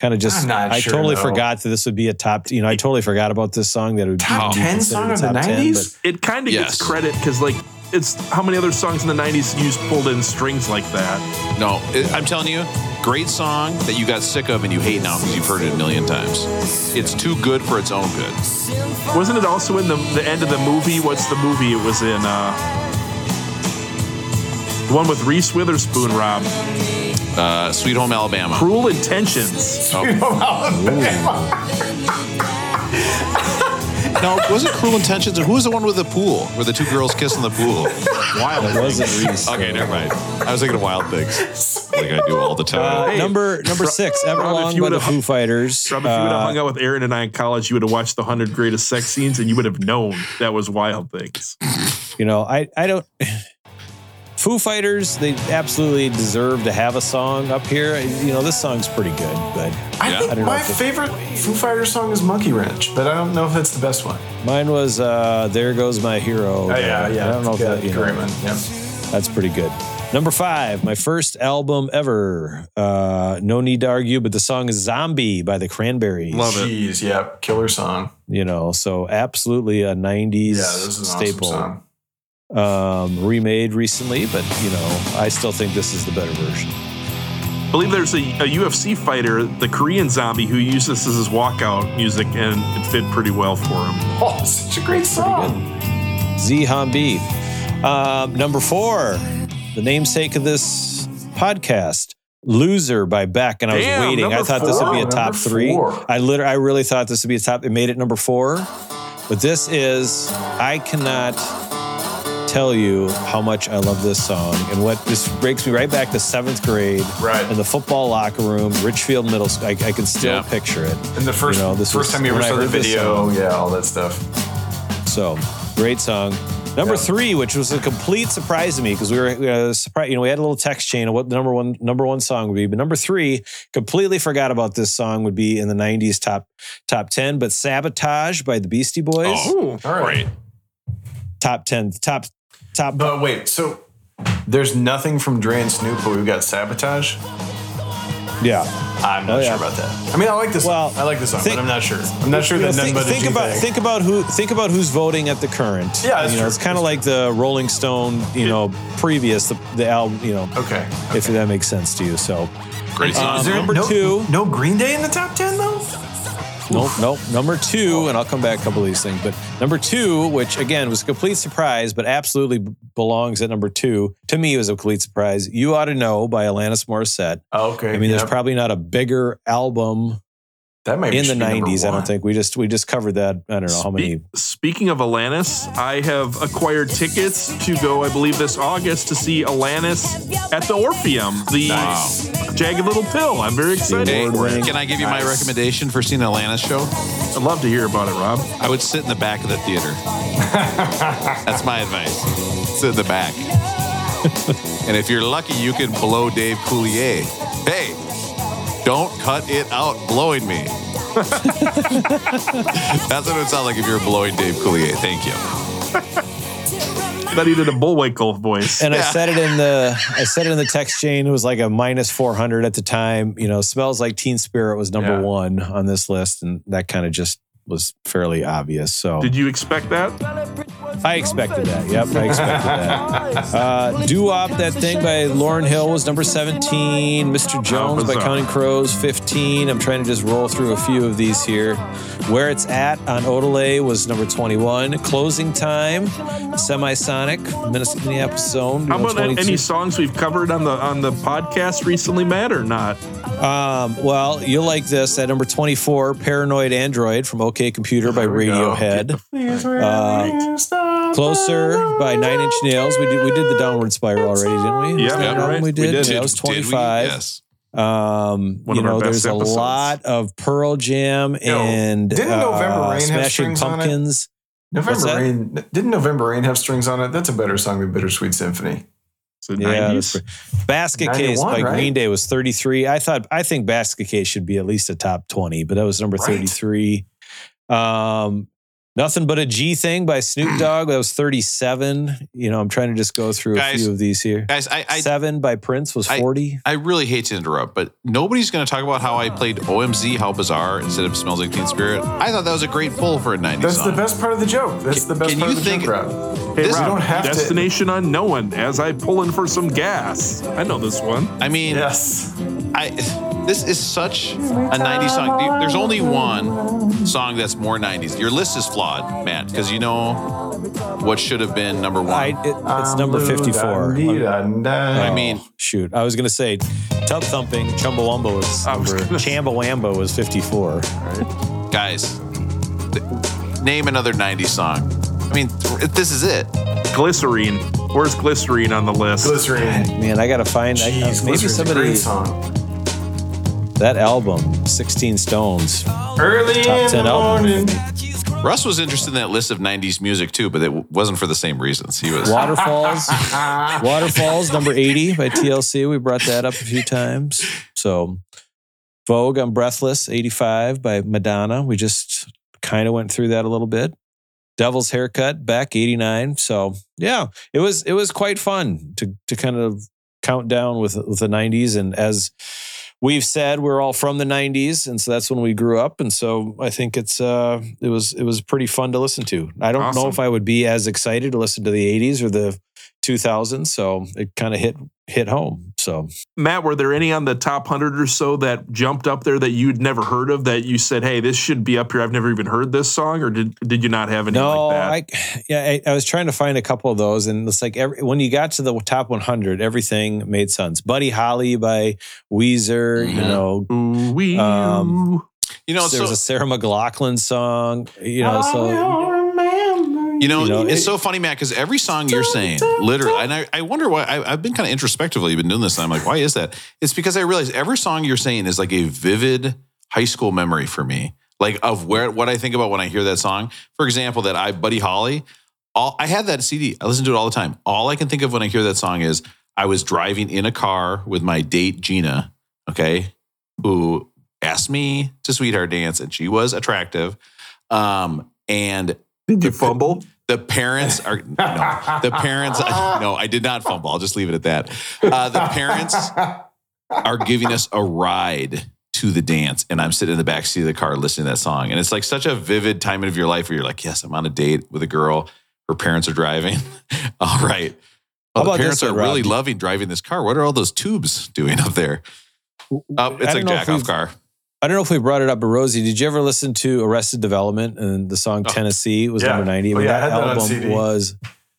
kind of just, I'm not I sure, totally though. forgot that this would be a top, you know, I totally forgot about this song that it would Top be 10 song of the top 10, 90s? It kind of Yes. gets credit because like it's how many other songs in the '90s used pulled in strings like that? No, it, I'm telling you, great song that you got sick of and you hate now because you've heard it a million times. It's too good for its own good. Wasn't it also in the the end of the movie? What's the movie it was in? Uh, the one with Reese Witherspoon, Rob. Uh, Sweet Home Alabama. Cruel Intentions. Oh. Sweet Home Alabama. No, was it Cruel Intentions? Or who was the one with the pool where the two girls kiss in the pool? Wild it wasn't Reese. Okay, never mind. I was thinking of Wild Things, like I do all the Uh, time. Hey, number number Rob- six, Rob, if Everlong you by the Foo Fighters. Rob, if you would have Uh, hung out with Aaron and I in college, you would have watched the 100 greatest sex scenes and you would have known that was Wild Things. you know, I I don't. Foo Fighters, they absolutely deserve to have a song up here. You know, this song's pretty good, but I Yeah. think I don't my if it- favorite Foo Fighters song is Monkey Wrench, but I don't know if that's the best one. mine was uh, "There Goes My Hero." Oh, yeah, yeah. I don't know if that, you know. Yeah. That's pretty good. Number five, my first album ever. Uh, no need to argue, but the song is "Zombie" by the Cranberries. Love it. Jeez, yeah, killer song. You know, so absolutely a '90s Yeah, this is an staple. awesome song. Um, remade recently, but you know, I still think this is the better version. I believe there's a, a UFC fighter, the Korean zombie, who used this as his walkout music and it fit pretty well for him. Oh, such a great song. Z Hambi. Um, number four, the namesake of this podcast, "Loser" by Beck, and I was Damn, waiting. I number thought this would be a top number three. four. I literally, I really thought this would be a top. It made it number four, but this is. I cannot tell you how much I love this song and what this breaks me right back to seventh grade Right. in the football locker room, Richfield Middle School. I, I can still Yeah. picture it. And the first, You know, this first was time you ever saw the video, yeah, all that stuff. So great song. Number Yeah. three, which was a complete surprise to me because we were uh, surprised. You know, we had a little text chain of what the number one number one song would be. But number three, completely forgot about this song would be in the '90s top top ten. But "Sabotage" by the Beastie Boys, Oh, All right. great. top ten, top top. But wait, so there's nothing from Dre and Snoop, but we've got Sabotage? yeah. I'm not Oh, yeah. sure about that. I mean, I like this Well, song. I like this song, think- but I'm not sure. I'm not sure You know, that none think, but a think about thing. think about who think about who's voting at the current. Yeah, you know, true. it's kind of like the Rolling Stone. You know, previous the the album. You know, Okay. if that makes sense to you. So Great song. Um, number no, two. No Green Day in the top 10, though? Nope, nope. Number two, and I'll come back a couple of these things, but number two, which again was a complete surprise, but absolutely belongs at number two. To me, it was a complete surprise. You ought to know by Alanis Morissette. Oh, okay. I mean, there's probably not a bigger album That might be. in the should be number '90s. I don't think we just we just covered that. I don't know how many. Speaking of Alanis, I have acquired tickets to go, I believe, this August to see Alanis at the Orpheum, the Jagged Little Pill. I'm very excited Hey, can I give you my recommendation for seeing an Atlantis show? I'd love to hear about it, Rob. I would sit in the back of the theater. [LAUGHS] That's my advice. Sit in the back. [LAUGHS] and if you're lucky, you can blow Dave Coulier. Hey, don't cut it out blowing me. [LAUGHS] That's what it would sound like if you're blowing Dave Coulier. Thank you. That he did a Bullwinkle voice. And I said it in the I said it in the text chain. It was like a minus 400 at the time. You know, smells like Teen Spirit was number Yeah. one on this list, and that kind of just was fairly obvious. So Did you expect that? I expected that. Yep, I expected that. Uh, Doo Wop, that thing by Lauryn Hill was number 17. Mr. Jones by bizarre. Counting Crows, 15. I'm trying to just roll through a few of these here. Where It's At on Odelay was number 21. Closing Time, Semisonic, Minnes- Minneapolis Zone. How you know, about any songs we've covered on the on the podcast recently, Matt, or not? Um, well, you'll like this at number 24, Paranoid Android from OK Computer by Radiohead. Uh, Closer by Nine Inch Nails. We did we did the Downward Spiral already, didn't we? Yeah, Was that yeah, right. We did. We did. Yeah, that was 25. Yes. Um, One you of our know, best there's a episodes. lot of Pearl Jam and didn't November uh, Rain have Smashing strings on it? Pumpkins. What's November that? Rain didn't November Rain have strings on it? That's a better song than Bittersweet Symphony. So Yeah, 90s? that's. Basket Case by right? Green Day was 33. I thought I think Basket Case should be at least a top 20, but that was number Right. 33. Um Nothing but a G thing by Snoop [CLEARS THROAT] Dogg. That was 37. You know, I'm trying to just go through Guys, a few of these here. Guys, I, I Seven by Prince was 40. I really hate to interrupt, but nobody's going to talk about how I played OMC, How Bizarre, instead of Smells Like Teen Spirit. I thought that was a great pull for a 90s That's song. the best part of the joke. That's the best can part you of the think- joke, Rob. Hey, This- Rob, you don't have to- Destination Unknown as I pull in for some gas. I know this one. I mean, Yes. I this is such a 90s song. There's only one song that's more 90s. Your list is flawed, Matt, because you know what should have been number one. I, it, it's number 54. I oh, I mean, Shoot, I was going to say Tub Thumping, Chumbawamba was I was number, gonna- Chumbawamba was 54. guys, th- name another 90s song. I mean, th- this is it. Glycerine. Where's Glycerine on the list? Glycerine. Man, I got to find I, Jeez, maybe Glycerine's a somebody great song. that album, 16 Stones. Early Top in 10 the album. morning. Russ was interested in that list of 90s music too, but it w- wasn't for the same reasons. He was. Waterfalls, [LAUGHS] Waterfalls, number 80 by TLC. We brought that up a few times. So, Vogue on Breathless, 85 by Madonna. We just kind of went through that a little bit. Devil's Haircut, Beck 89. So, yeah, it was it was quite fun to to kind of count down with with the 90s and as we've said we're all from the 90s and so that's when we grew up. And so i think it's uh it was it was pretty fun to listen to. I don't know if i would be as excited to listen to the 80s or the 2000s so it kind of hit hit home so Matt, were there any on the top 100 or so that jumped up there that you'd never heard of that you said, hey, this should be up here? I've never even heard this song, or did did you not have any no like that? i yeah I, I was trying to find a couple of those and it's like every, when you got to the top 100 everything made sense buddy holly by weezer you Mhm. know Ooh, wee, Um. You know, there's so a sarah mclachlan song you know so You know, You know, it's it- so funny, Matt, because every song you're saying, literally, and I, I wonder why, I, I've been kind of introspectively been doing this, and I'm like, why is that? It's because I realize every song you're saying is like a vivid high school memory for me, like of where what I think about when I hear that song. For example, that I, Buddy Holly, all I had that CD, I listen to it all the time. All I can think of when I hear that song is I was driving in a car with my date, Gina, okay, who asked me to sweetheart dance, and she was attractive. Um, and Did you fumble? the parents are [LAUGHS] no, the parents. [LAUGHS] No, I did not fumble. I'll just leave it at that. Uh, the parents are giving us a ride to the dance, and I'm sitting in the back seat of the car listening to that song, and it's like such a vivid time of your life where you're like, yes, I'm on a date with a girl. Her parents are driving. [LAUGHS] all right. Well, the parents are really loving driving this car. What are all those tubes doing up there? Oh, it's like jack off car. I don't know if we brought it up, but Rosie, did you ever listen to Arrested Development and the song Oh. Tennessee was Yeah. number 90? I Oh, yeah, I that on album was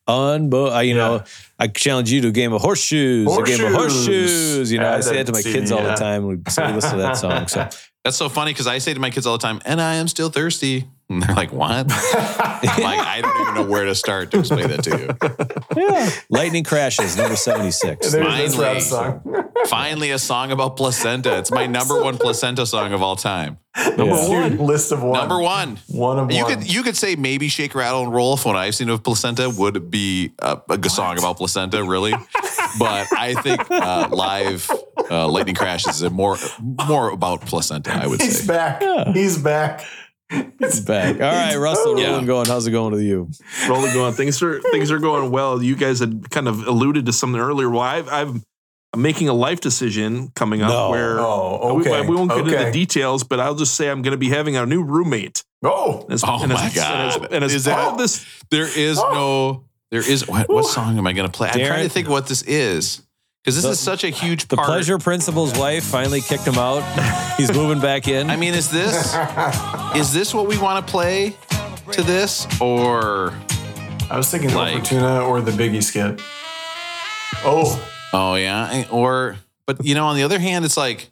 unbelievable. You know, I challenge you to a game of horseshoes, a game of Horseshoes. horseshoes. You know, I I say that to my kids all the time. We- we listen to that song. So [LAUGHS] That's so funny because I say to my kids all the time, and I am still thirsty. And they're like, what? I'm like, I don't even know where to start to explain that to you. Yeah. Lightning crashes, number 76. Finally. song. Finally, a song about placenta. It's my number one placenta song of all time. Number Dude, list of one. Number one. One of You one. could you could say maybe shake rattle and roll if what I've seen of placenta would be a, a song about placenta, really. but I think uh, live uh, lightning crashes is more more about placenta. I would say. He's say. back. He's back. It's back. All right, [LAUGHS] Russell, Yeah. rolling going. How's it going with you? rolling going. Things are things are going well. You guys had kind of alluded to something earlier. Well, I've, I've I'm making a life decision coming up No. where Oh, we, okay. we won't get into the details, but I'll just say I'm going to be having a new roommate. Oh, And as- Oh and as- my and as- God. And as, Is part that- of this, There is no. There is what, what song am I going to play? I'm trying to think what this is because this The- is such a huge The part. pleasure principal's wife finally kicked him out. He's moving back in. I mean, is this is this what we want to play to this or? I was thinking Like- Fortuna or the Biggie skit. Oh, Oh yeah, eh, or but you know, on the other hand, it's like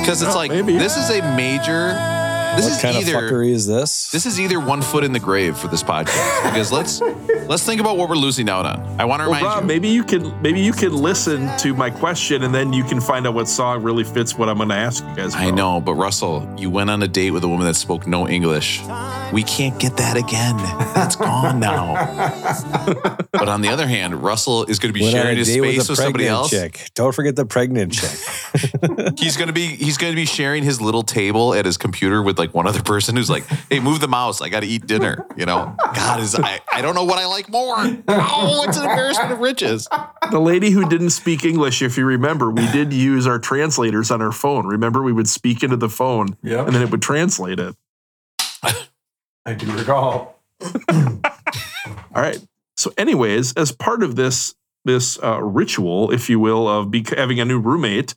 because it's Oh, like maybe. this is a major. This what is kind either of fuckery is this? this is either one foot in the grave for this podcast because let's let's think about what we're losing out on. I want to well, remind Rob, you. maybe you can maybe you can listen to my question and then you can find out what song really fits what I'm going to ask you guys. I know, but Russell, you went on a date with a woman that spoke no English. We can't get that again. That's gone now. [LAUGHS] but on the other hand, Russell is going to be Went sharing his space with with, somebody else. chick. Don't forget the pregnant [LAUGHS] chick. He's gonna be he's gonna be sharing his little table at his computer with like one other person who's like, "Hey, move the mouse. I got to eat dinner." You know, God is I, I don't know what I like more. Oh, it's an embarrassment of riches. The lady who didn't speak English, if you remember, we did use our translators on our phone. Remember, we would speak into the phone Yep. and then it would translate it. [LAUGHS] I do recall. [LAUGHS] All right. So, anyways, as part of this this uh, ritual, if you will, of be- having a new roommate,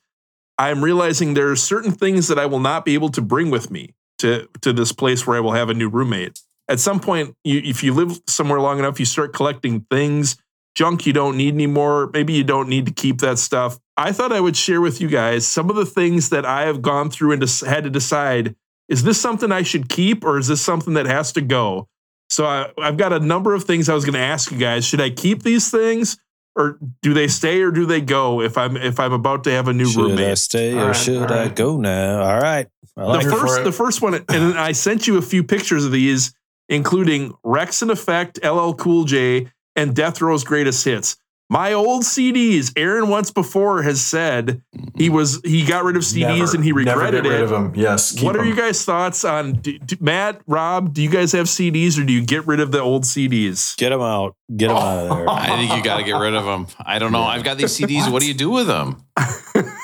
I'm realizing there are certain things that I will not be able to bring with me to to this place where I will have a new roommate. At some point, you, if you live somewhere long enough, you start collecting things, junk you don't need anymore. Maybe you don't need to keep that stuff. I thought I would share with you guys some of the things that I have gone through and des- had to decide: is this something I should keep, or is this something that has to go? So I, I've got a number of things I was going to ask you guys. Should I keep these things, or do they stay, or do they go? If I'm if I'm about to have a new should I roommate. stay or All right, should all I go now? All right. I The like Here for first the first one, and I sent you a few pictures of these, including Wreckx n Effect, LL Cool J, and Death Row's greatest hits. My old CDs. Aaron once before has said he mm-hmm. was he got rid of CDs Never, and he never regretted get rid it. of them. Yes. keep What are them. you guys' thoughts on do, do- Matt, Rob? Do you guys have CDs or do you get rid of the old CDs? Get them out. Get him out of there. I think you got to get rid of them. I don't know. I've got these CDs. What do you do with them?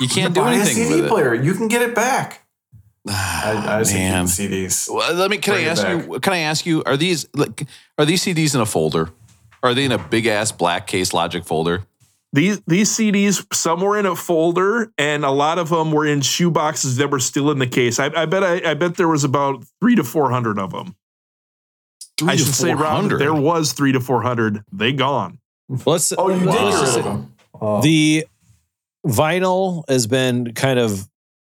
You can't do Buy a anything CD with player. You can get it back. [SIGHS] Ah, I, I say Man. the CDs. Well, let me. Can Bring I it ask you? Can I ask you? Are these like are these CDs in a folder? Are they in a big ass black case Logic folder? These these CDs, some were in a folder, and a lot of them were in shoe boxes that were still in the case. I, I bet I, I bet there was about three to four hundred of them. I should say, Rob, there was three to four hundred. They gone. Let's Oh, you did let's just say- Oh. the vinyl has been kind of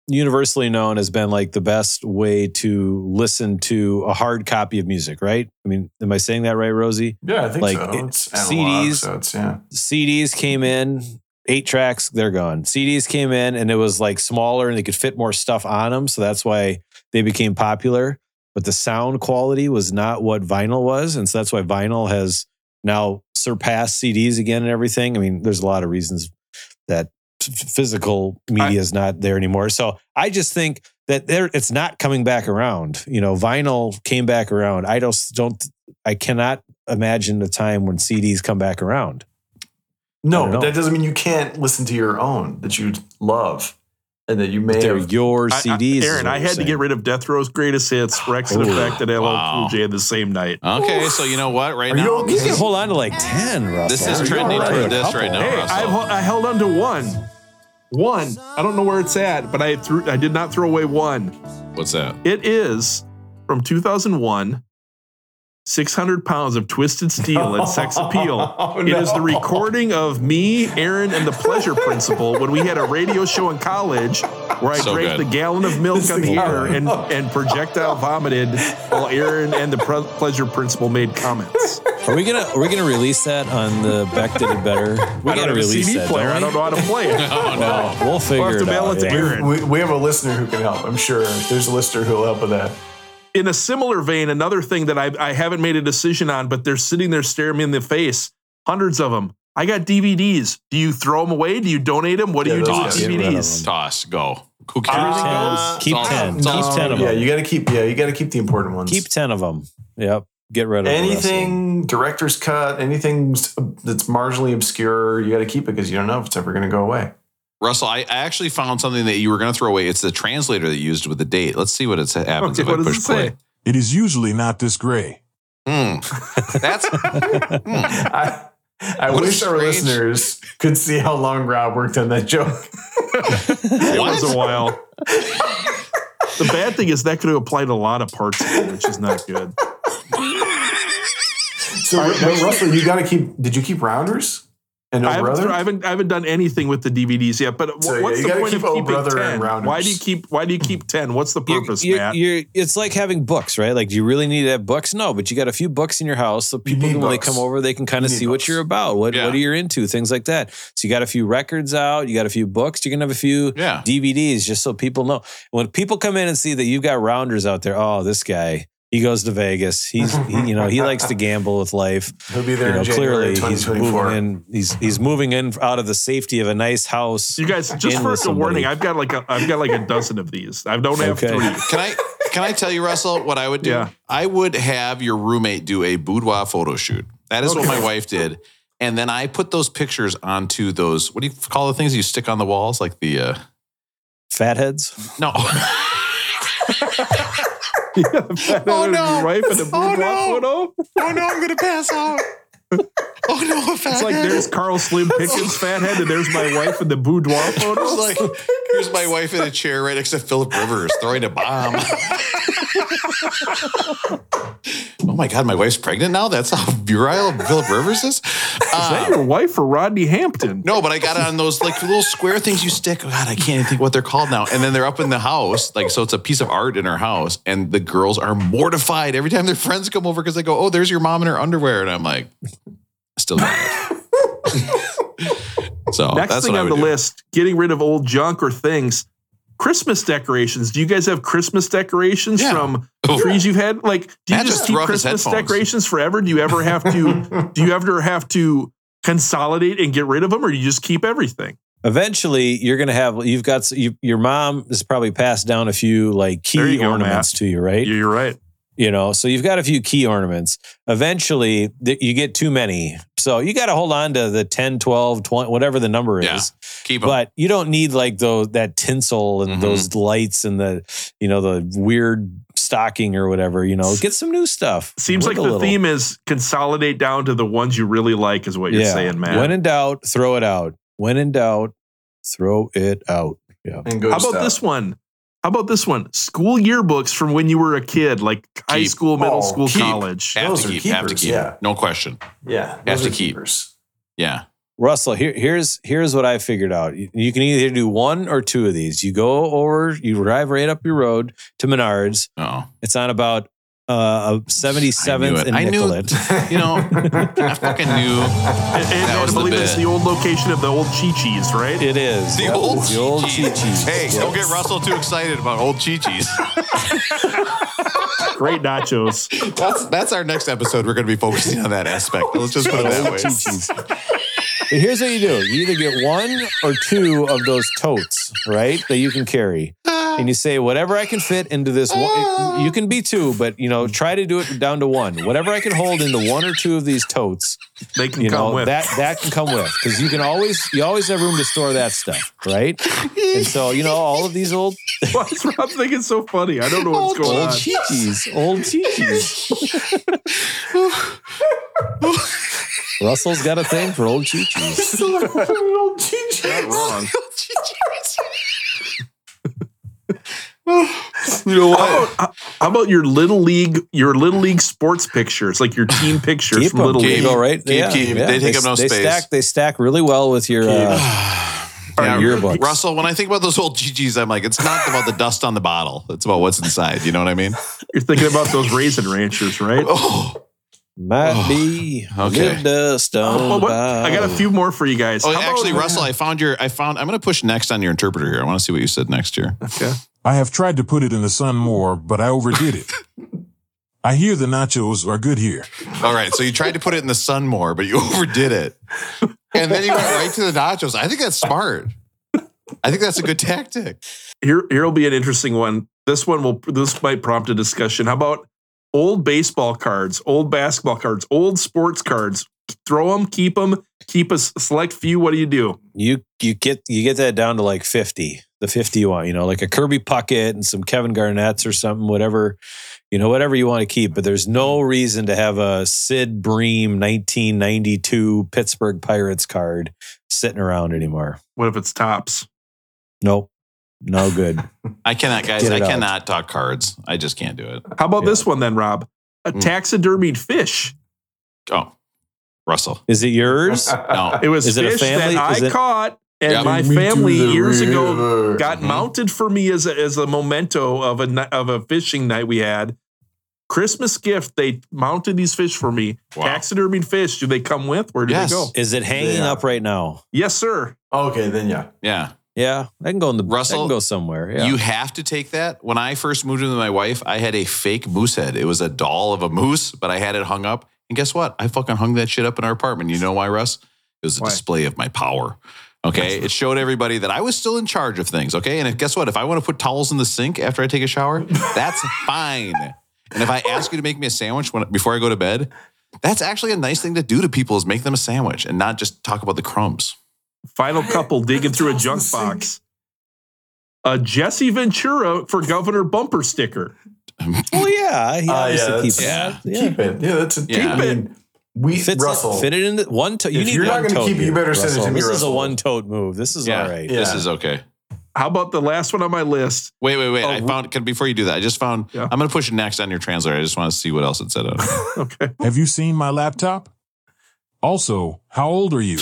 universally known as been like the best way to listen to a hard copy of music, right? I mean, am I saying that right, Rosie? yeah, I think like, so. it- It's analog, CDs. so it's yeah. CDs came in, eight tracks, they're gone. CDs came in and it was like smaller and they could fit more stuff on them. So that's why they became popular. But the sound quality was not what vinyl was. And so that's why vinyl has now surpassed CDs again and everything. I mean, there's a lot of reasons that physical media is not there anymore. So I just think that there it's not coming back around. You know, vinyl came back around. I don't don't I cannot imagine a time when CDs come back around. No, but that doesn't mean you can't listen to your own that you love and that you may They're have. your I- I- CDs. is Aaron, I you're had to get rid of Death Row's greatest hits, Wreckx n Effect, and LL wow. Cool J the same night. Okay, so you know what? Right Are you now, okay? You can hold on to like ten. Russell. this is trending all for this right now. Hey, Russell. I've, I held on to one. One. I don't know where it's at, but I threw. I did not throw away one. What's that? It is from 2001. 600 pounds of twisted steel and sex appeal. [LAUGHS] Oh, It is the recording of me, Aaron, and the Pleasure Principal when we had a radio show in college where I So drank good. the gallon of milk This on the air and, and projectile vomited while Aaron and the Pre- Pleasure Principal made comments. Are we gonna are we gonna release that on the Beck did it better? We I don't gotta a release CD that. player. don't I we? don't know how to play it. [LAUGHS] Oh, no. We'll figure We'll have to it mail out. it to yeah. Aaron. We, we have a listener who can help. I'm sure there's a listener who will help with that. In a similar vein, another thing that I, I haven't made a decision on, but they're sitting there staring me in the face. Hundreds of them. I got DVDs. Do you throw them away? Do you donate them? What do you do with guys. Get rid of DVDs? them. Toss, go. Who cares? Uh, goes. Keep It's all- ten. it's all Keep ten of yeah, them. you got to keep. Yeah, you got to keep the important ones. Keep ten of them. Yep. Get rid of the them. anything director's cut, anything that's marginally obscure. You got to keep it because you don't know if it's ever going to go away. Russell, I I actually found something that you were going to throw away. It's the translator that you used with the date. Let's see what it happens Okay, if what I does push it say? play. It is usually not this gray. Hmm. That's [LAUGHS] I, I What a wish our listeners could see how long Rob worked on that joke. [LAUGHS] It was a while. the bad thing is that could apply to a lot of parts, of it, which is not good. So, but Russell, you got to keep. Did you keep rounders and I Oh haven't. I haven't I haven't done anything with the DVDs yet. But So, what's you the point of keep Oh keeping Brother and ten? Why do you keep Why do you keep ten? What's the You're- purpose, you're, Matt? you're- it's like having books, right? Like, do you really need to have books? No, but you got a few books in your house, so people, need when they come over, they can kind of You need see what you're about, what Yeah. what are you into, things like that. So you got a few records out, you got a few books, you're gonna have a few yeah. DVDs, just so people know. When people come in and see that you've got rounders out there, oh, this guy, he goes to Vegas. He's, he, you know, he likes to gamble with life. He'll be there You know, in January clearly he's moving in. He's he's moving in out of the safety of a nice house. You guys, just in for with a warning. I've got like a I've got like a dozen of these. I don't have Okay. three. Can I can I tell you, Russell, what I would do? Yeah. I would have your roommate do a boudoir photo shoot. That is what my wife did. And then I put those pictures onto those, what do you call the things you stick on the walls? Like the uh Fatheads. no. [LAUGHS] [LAUGHS] oh no. Wife in a Oh, no. oh no, I'm gonna pass out. [LAUGHS] Oh no, It's like there's Carl Slim Pickens fathead, and there's my wife in the boudoir photo. It's like here's my wife in a chair right next to Philip Rivers throwing a bomb. [LAUGHS] oh my god, my wife's pregnant now. That's how virile Philip Rivers is. Is that um, your wife or Rodney Hampton? No, but I got it on those like little square things you stick. Oh God, I can't even think what they're called now. And then they're up in the house, like so it's a piece of art in her house, and the girls are mortified every time their friends come over because they go, "Oh, there's your mom in her underwear," and I'm like, still doing it. [LAUGHS] so Next that's thing on the do. list: getting rid of old junk or things. Christmas decorations. Do you guys have Christmas decorations Yeah. from Oh. trees you've had? Like, do you Matt just just keep threw up his Christmas decorations forever? Do you ever have to? do you ever have to consolidate and get rid of them, or do you just keep everything? Eventually, you're gonna have. You've got you, your mom has probably passed down a few like There you key go, ornaments to you, right? You're right. You know so you've got a few key ornaments eventually th- you get too many so you got to hold on to the 10 12 20 whatever the number is Yeah. Keep them. but you don't need like those that tinsel and Mhm. those lights and the you know the weird stocking or whatever you know get some new stuff Seems like the little. theme is consolidate down to the ones you really like, is what you're saying, man. when in doubt throw it out when in doubt throw it out yeah and go How about this one? How about this one? School yearbooks from when you were a kid, like high school, middle Oh, school, keep. college. have Those to are keep. Have to keep. yeah. No question. Yeah, Have to keep. keepers. Yeah. Russell, here, here's here's what I figured out. You, you can either do one or two of these. You go over, you drive right up your road to Menards. Oh. It's on about uh, seventy seventh it. and I knew Nicollet. [LAUGHS] You know, I fucking knew. And, [LAUGHS] and That I was the believe it's the old location of the old Chi-Chi's, right? It is The Yep, old the old Chi-Chis. Chi-Chis. Hey, Yep. don't get Russell too excited about old Chi-Chis. [LAUGHS] Great nachos. That's that's our next episode. We're going to be focusing on that aspect. Let's just put it that way. But here's what you do: you either get one or two of those totes, right, that you can carry, and you say whatever I can fit into this one. You can be two, but you know, try to do it down to one. Whatever I can hold into one or two of these totes, They can you come know with. that that can come with because you can always you always have room to store that stuff, right? And so you know all of these old [LAUGHS] [LAUGHS] Why is Rob thinking it's so funny? I don't know what's going on. old on. Chi-Chis, old Chi-Chis. [LAUGHS] Russell's got a thing for old Chi-Chis. Not wrong. [LAUGHS] You know How about, how How about your little league, your little league sports pictures, like your team pictures Keep from them. little Keep league? go right. Keep- keep. They take up no they space. Stack, they stack really well with your uh, Yeah, yearbooks. Russell, when I think about those old GGs, I'm like, it's not about the dust on the bottle. It's about what's inside. You know what I mean? You're thinking about those raisin ranchers, right? Oh, might be okay. lived a stone. Oh, what- I got a few more for you guys. oh How about- actually, Russell, I found your. I found. I'm going to push next on your interpreter here. I want to see what you said next year. Okay. I have tried to put it in the sun more, but I overdid it. [LAUGHS] I hear the nachos are good here. All right, so you tried to put it in the sun more, but you [LAUGHS] overdid it, and then you went right to the nachos. I think that's smart. I think that's a good tactic. Here, here will be an interesting one. This one will. This might prompt a discussion. How about old baseball cards, old basketball cards, old sports cards? Throw them, keep them, keep a select few. What do you do? You you get you get that down to like fifty. The fifty you want, you know, like a Kirby Puckett and some Kevin Garnett's or something, whatever, you know, whatever you want to keep. But there's no reason to have a Sid Bream 1992 Pittsburgh Pirates card sitting around anymore. What if it's Topps? Nope, no good. [LAUGHS] I cannot, guys. I out. cannot talk cards. I just can't do it. How about this one then, Rob? A Hmm. taxidermied fish. Oh, Russell. Is it yours? [LAUGHS] No, It was Is it a fish family- that I it- caught, and Yep. my Me to family the years ago river. got Mhm. mounted for me as a, as a memento of a ni- of a fishing night we had. Christmas gift. They mounted these fish for me. Wow. Taxidermied fish. Do they come with? Where do Yes. they go? Is it hanging Yeah. up right now? Yes, sir. Okay, then yeah. yeah. Yeah, I can go in the. Russell, I can go somewhere. Yeah. You have to take that. When I first moved in with my wife, I had a fake moose head. It was a doll of a moose, but I had it hung up. And guess what? I fucking hung that shit up in our apartment. You know why, Russ? It was a Why? display of my power. Okay. It showed everybody that I was still in charge of things. Okay. And if, guess what? If I want to put towels in the sink after I take a shower, that's [LAUGHS] fine. And if I ask you to make me a sandwich when, before I go to bed, that's actually a nice thing to do to people is make them a sandwich and not just talk about the crumbs. Final couple digging through a junk box. A Jesse Ventura for governor bumper sticker. [LAUGHS] oh yeah, he Uh, obviously yeah, keeps it. Yeah. Keep it. Yeah, that's a Yeah. I mean, we Fits Russell. it, fit it in the one tote. You If need you're not gonna keep it, you here, better send it to Russell. me, This is a one tote move. This is Yeah. all right. Yeah. This is okay. How about the last one on my list? Wait, wait, wait. Oh, I found, can, before you do that, I just found, Yeah. I'm going to push next on your translator. I just want to see what else it said on. [LAUGHS] Okay. Have you seen my laptop? Also, how old are you?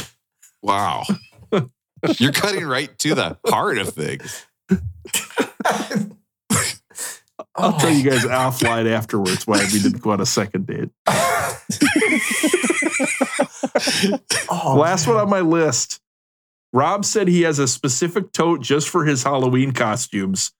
Wow. [LAUGHS] You're cutting right to the heart of things. I'll oh tell you guys offline afterwards why we didn't go on a second date. [LAUGHS] Oh, Last man. one on my list. Rob said he has a specific tote just for his Halloween costumes.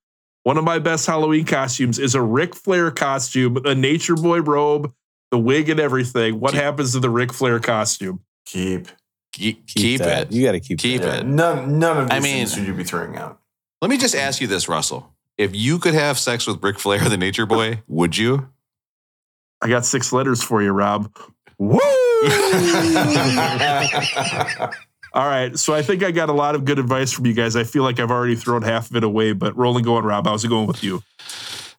One of my best Halloween costumes is a Ric Flair costume, a Nature Boy robe, the wig, and everything. What Keep- happens to the Ric Flair costume? Keep. Keep, Keep, keep it. You got to keep, Keep that. it. None, none of these I mean- things should you be throwing out. Let me just ask you this, Russell. If you could have sex with Ric Flair, the nature boy, [LAUGHS] would you? I got six letters for you, Rob. Woo! [LAUGHS] [LAUGHS] All right. So I think I got a lot of good advice from you guys. I feel like I've already thrown half of it away, but rolling going, Rob, how's it going with you?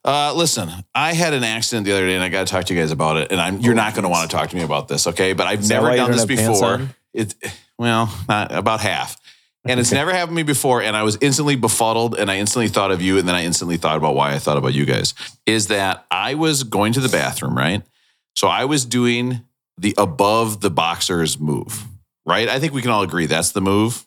Uh, listen, I had an accident the other day, and I got to talk to you guys about it. And I'm, you're not going to want to talk to me about this, okay? But I've Is never done this before. on? It, well, not about half. And it's never happened to me before. And I was instantly befuddled, and I instantly thought of you, and then I instantly thought about why I thought about you guys. Is that I was going to the bathroom, right? So I was doing the above the boxers move, right? I think we can all agree that's the move,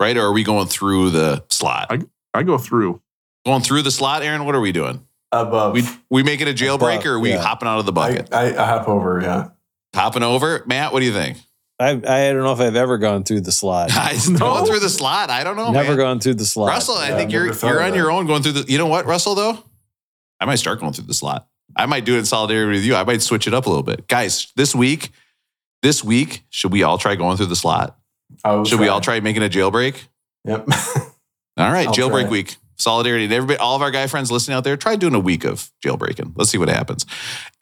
right? Or are we going through the slot? I go through. Going through the slot, Aaron? What are we doing? Above. We we making a jailbreak or are we yeah. hopping out of the I, bucket? I, I hop over, yeah. hopping over? Matt, what do you think? I I don't know if I've ever gone through the slot. [LAUGHS] Going [LAUGHS] through the slot? I don't know. Never man. gone through the slot. Russell, I Yeah, think I've you're you're on your own going through the. You know what, Russell? Though, I might start going through the slot. I might do it in solidarity with you. I might switch it up a little bit, guys. This week, this week, should we all try going through the slot? I will Should we all try making a jailbreak? Yep. [LAUGHS] All right, I'll jailbreak try. week. Solidarity. And everybody, all of our guy friends listening out there, try doing a week of jailbreaking. Let's see what happens.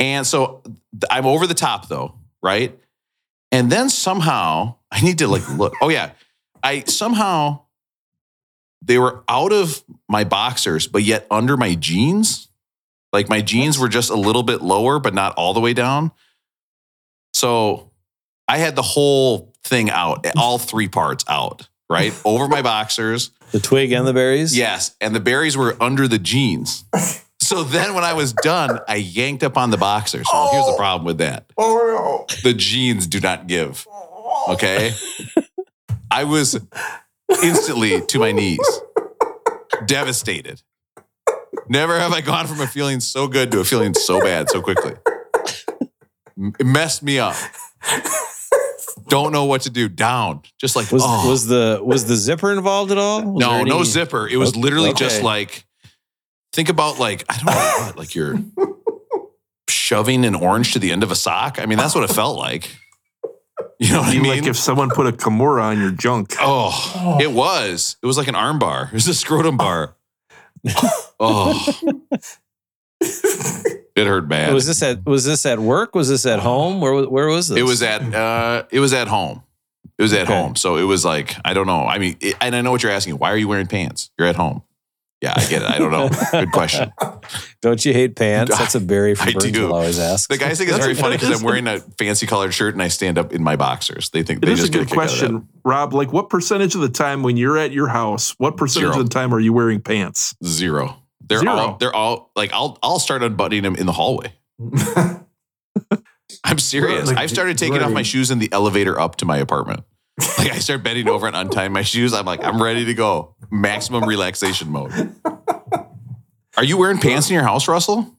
And so I'm over the top though, right? And then somehow I need to like look. Oh yeah. I somehow they were out of my boxers, but yet under my jeans. Like my jeans were just a little bit lower, but not all the way down. So I had the whole thing out, all three parts out, right? Over my boxers. the twig and the berries. Yes, and the berries were under the jeans. So then when I was done, I yanked up on the boxers. Well, here's the oh. problem with that. Oh The jeans do not give. Okay. I was instantly to my knees, devastated. Never have I gone from a feeling so good to a feeling so bad so quickly. It messed me up. Don't know what to do. Down. Just like Was oh. was the was the zipper involved at all? Was no, there no zipper. It was Okay. literally just like think about like I don't know what, like you're shoving an orange to the end of a sock. I mean, that's what it felt like. You know what I mean, mean? like if someone put a Kimura on your junk. oh, it was. It was like an arm bar. It was a scrotum bar. [LAUGHS] oh, it hurt bad. Was this at was this at work? Was this at home? Where was- where was this? It was at uh, it was at home. It was at Okay. home. So it was like I don't know. I mean, it, and I know what you're asking. Why are you wearing pants? You're at home. Yeah, I get it. I don't know. Good question. [LAUGHS] Don't you hate pants? [LAUGHS] That's a Barry from I do. Burnsville always asks. The guys think it's That's- very funny because I'm wearing a fancy colored shirt and I stand up in my boxers. They think It they is a just get good kick out of that. question, Rob. Like, what percentage of the time when you're at your house, what percentage Zero. of the time are you wearing pants? Zero. They're Zero. all they're all like I'll I'll start unbuttoning them in the hallway. [LAUGHS] I'm serious. Like, I've started taking off my shoes in the elevator up to my apartment. Like I start bending over and untying my shoes. I'm like, I'm ready to go. Maximum relaxation mode. Are you wearing pants in your house, Russell?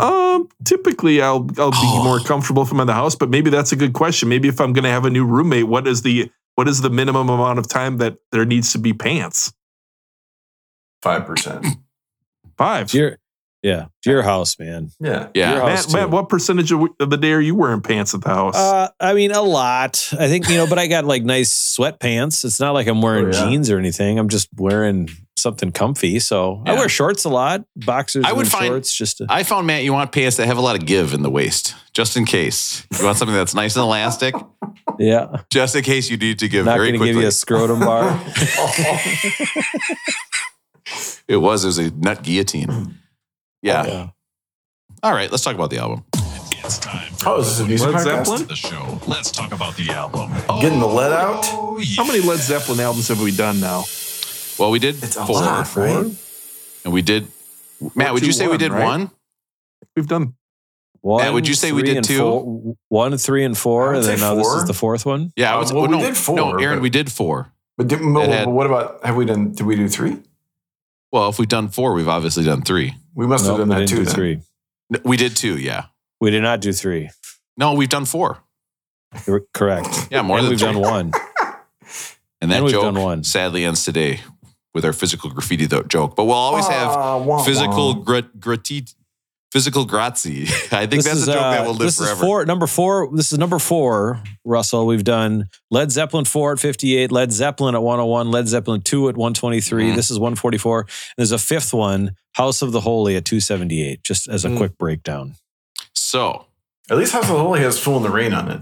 Um, typically I'll I'll be Oh. more comfortable if I'm in the house, but maybe that's a good question. Maybe if I'm going to have a new roommate, what is the what is the minimum amount of time that there needs to be pants? Five percent. Five. It's your, yeah, it's your house, man. Yeah. Yeah. Matt, Matt, what percentage of, of the day are you wearing pants at the house? Uh, I mean, a lot. I think you know, but I got like nice sweatpants. It's not like I'm wearing Oh, yeah. jeans or anything. I'm just wearing something comfy. So I wear shorts a lot, boxers I would find- shorts. Just to, I found Matt, you want pants that have a lot of give in the waist, just in case. You want something that's nice and elastic, [LAUGHS] yeah, just in case you need to give not very going to give quickly. you a scrotum bar. [LAUGHS] it was it was a nut guillotine. [LAUGHS] Yeah. Yeah. All right, let's talk about the album. It's time. Oh, is this a music Led podcast? Zeppelin? The show. Let's talk about the album. Getting the lead out? Oh, yeah. How many Led Zeppelin albums have we done now? Well, we did It's a four, lot, right? and we did. Matt, would two, you say we did right? one? We've done One, Matt, would you say we did and two? Four, one, three, and four, and then now this is the fourth one. Yeah, I Uh, would say, well, no, we did four, No, Aaron, but- we did four. But, did, but had- what about have we done? Did we do three? Well, if we've done four, we've obviously done three. We must Nope, have done we that didn't too. do then. three. No, We did two, yeah. We did not do three. No, we've done four. You're Correct. Yeah, more and than we've three. done one. [LAUGHS] And that And we've joke done one. sadly ends today with our physical graffiti though, joke. But we'll always have Ah, wah, physical wah. grat, gratit, physical grazie. [LAUGHS] I think This that's is, a joke that uh, will live this forever. Is four, number four. This is number four, Russell. We've done Led Zeppelin 4 at 58, Led Zeppelin at 101, Led Zeppelin 2 at 123. Mhm. This is 144. And there's a fifth one, House of the Holy at 278, just as a Mm. quick breakdown. So At least House of the Holy has "Fool in the Rain" on it.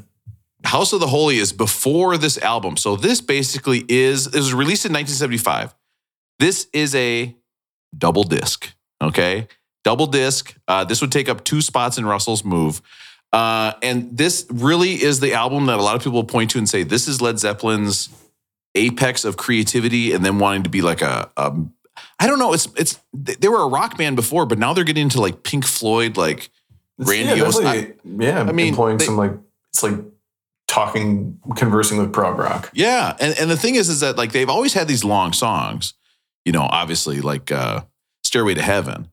House of the Holy is before this album. So this basically is it was released in 1975. This is a double disc. Okay. Double disc. Uh, this would take up two spots in Russell's move. Uh, and this really is the album that a lot of people point to and say this is Led Zeppelin's apex of creativity and then wanting to be like a, a I don't know, it's it's they were a rock band before, but now they're getting into like Pink Floyd, like It's- grandiose. Yeah, definitely, yeah. I mean, employing they- some like it's like talking, conversing with prog rock. Yeah, and and the thing is, is that like they've always had these long songs, you know, obviously like uh, "Stairway to Heaven,"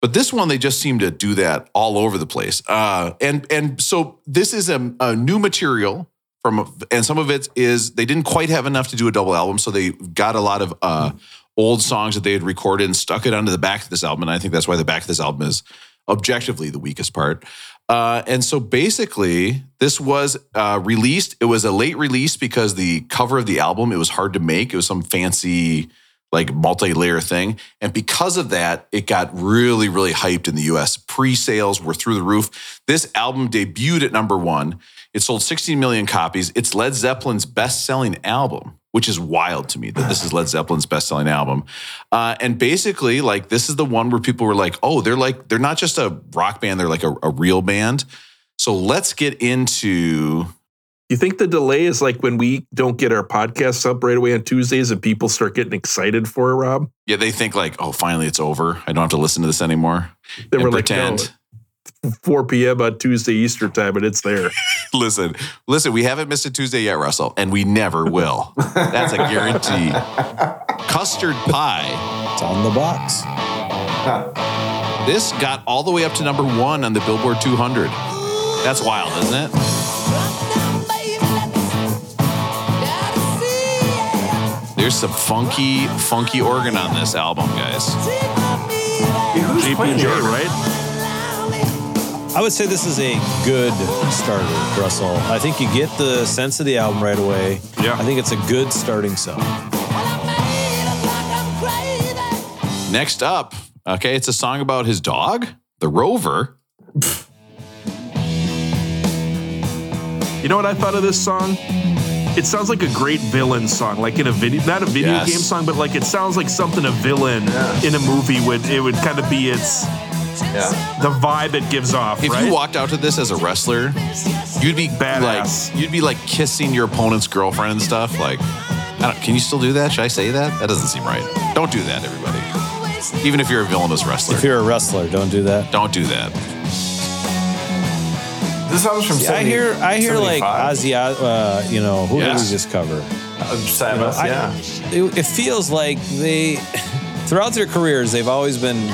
but this one they just seem to do that all over the place. Uh, and and so this is a, a new material from, and some of it is they didn't quite have enough to do a double album, so they got a lot of uh, old songs that they had recorded and stuck it onto the back of this album, and I think that's why the back of this album is objectively the weakest part. Uh, and so basically, this was uh, released. It was a late release because the cover of the album it was hard to make. It was some fancy like multi-layer thing, and because of that, it got really, really hyped in the U.S. Pre-sales were through the roof. This album debuted at number one. It sold 16 million copies. It's Led Zeppelin's best-selling album, which is wild to me that this is Led Zeppelin's best-selling album. Uh, and basically, like this is the one where people were like, "Oh, they're like they're not just a rock band; they're like a, a real band." So let's get into You think the delay is like when we don't get our podcasts up right away on Tuesdays and people start getting excited for it, Rob? Yeah, they think like, oh, finally it's over. I don't have to listen to this anymore. They And were like, pretend. no, 4 p.m. on Tuesday Easter time, and it's there. [LAUGHS] listen, listen, we haven't missed a Tuesday yet, Russell, and we never will. That's a guarantee. [LAUGHS] Custard pie. It's on the box. This got all the way up to number one on the Billboard 200. That's wild, isn't it? There's some funky, funky organ on this album, guys. JP&J, right? I would say this is a good starter, Russell. I think you get the sense of the album right away. Yeah. I think it's a good starting song. Next up, okay, it's a song about his dog, the Rover. You know what I thought of this song? It sounds like a great villain song, like in a video, not a video Yes. game song, but like it sounds like something a villain in a movie would. It would kind of be its Yeah. the vibe it gives off. If right? you walked out to this as a wrestler, you'd be Badass. like, you'd be like kissing your opponent's girlfriend and stuff. Like, I don't, can you still do that? Should I say that? That doesn't seem right. Don't do that, everybody. Even if you're a villainous wrestler, If you're a wrestler, don't do that. don't do that. This album's from Yeah, I hear, I hear like Ozzy, uh, you know, who did Yes. we just cover? Uh, Sabbath, I- yeah. It, it feels like they, [LAUGHS] throughout their careers, they've always been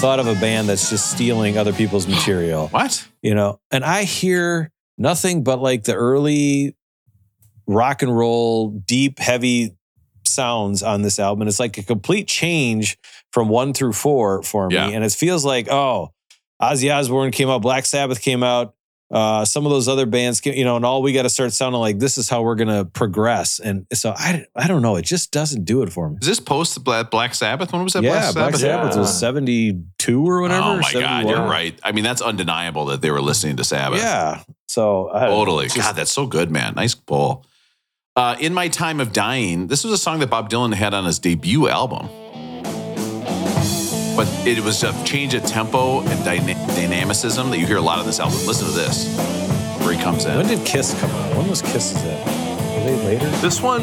thought of a band that's just stealing other people's [GASPS] material. What? you know and i hear nothing but like the early rock and roll deep heavy sounds on this album and it's like a complete change from one through four for me Yeah. and it feels like oh ozzy osbourne came out black sabbath came out uh, some of those other bands, came- you know, and all we got to start sounding like this is how we're gonna progress. And so I, I don't know, it just doesn't do it for me. Is this post Black, Black Sabbath? When was that? yeah, Black Sabbath Yeah. was seventy two or whatever. Oh my God, you're right. I mean, that's undeniable that they were listening to Sabbath. Yeah, so I Totally. just- God, that's so good, man. Nice pull. Uh, In My Time of Dying, this was a song that Bob Dylan had on his debut album. But it was a change of tempo and dyna- dynamicism that you hear a lot on this album. Listen to this, where he comes in. When did Kiss come out? When was Kiss's hit? Were they later? This one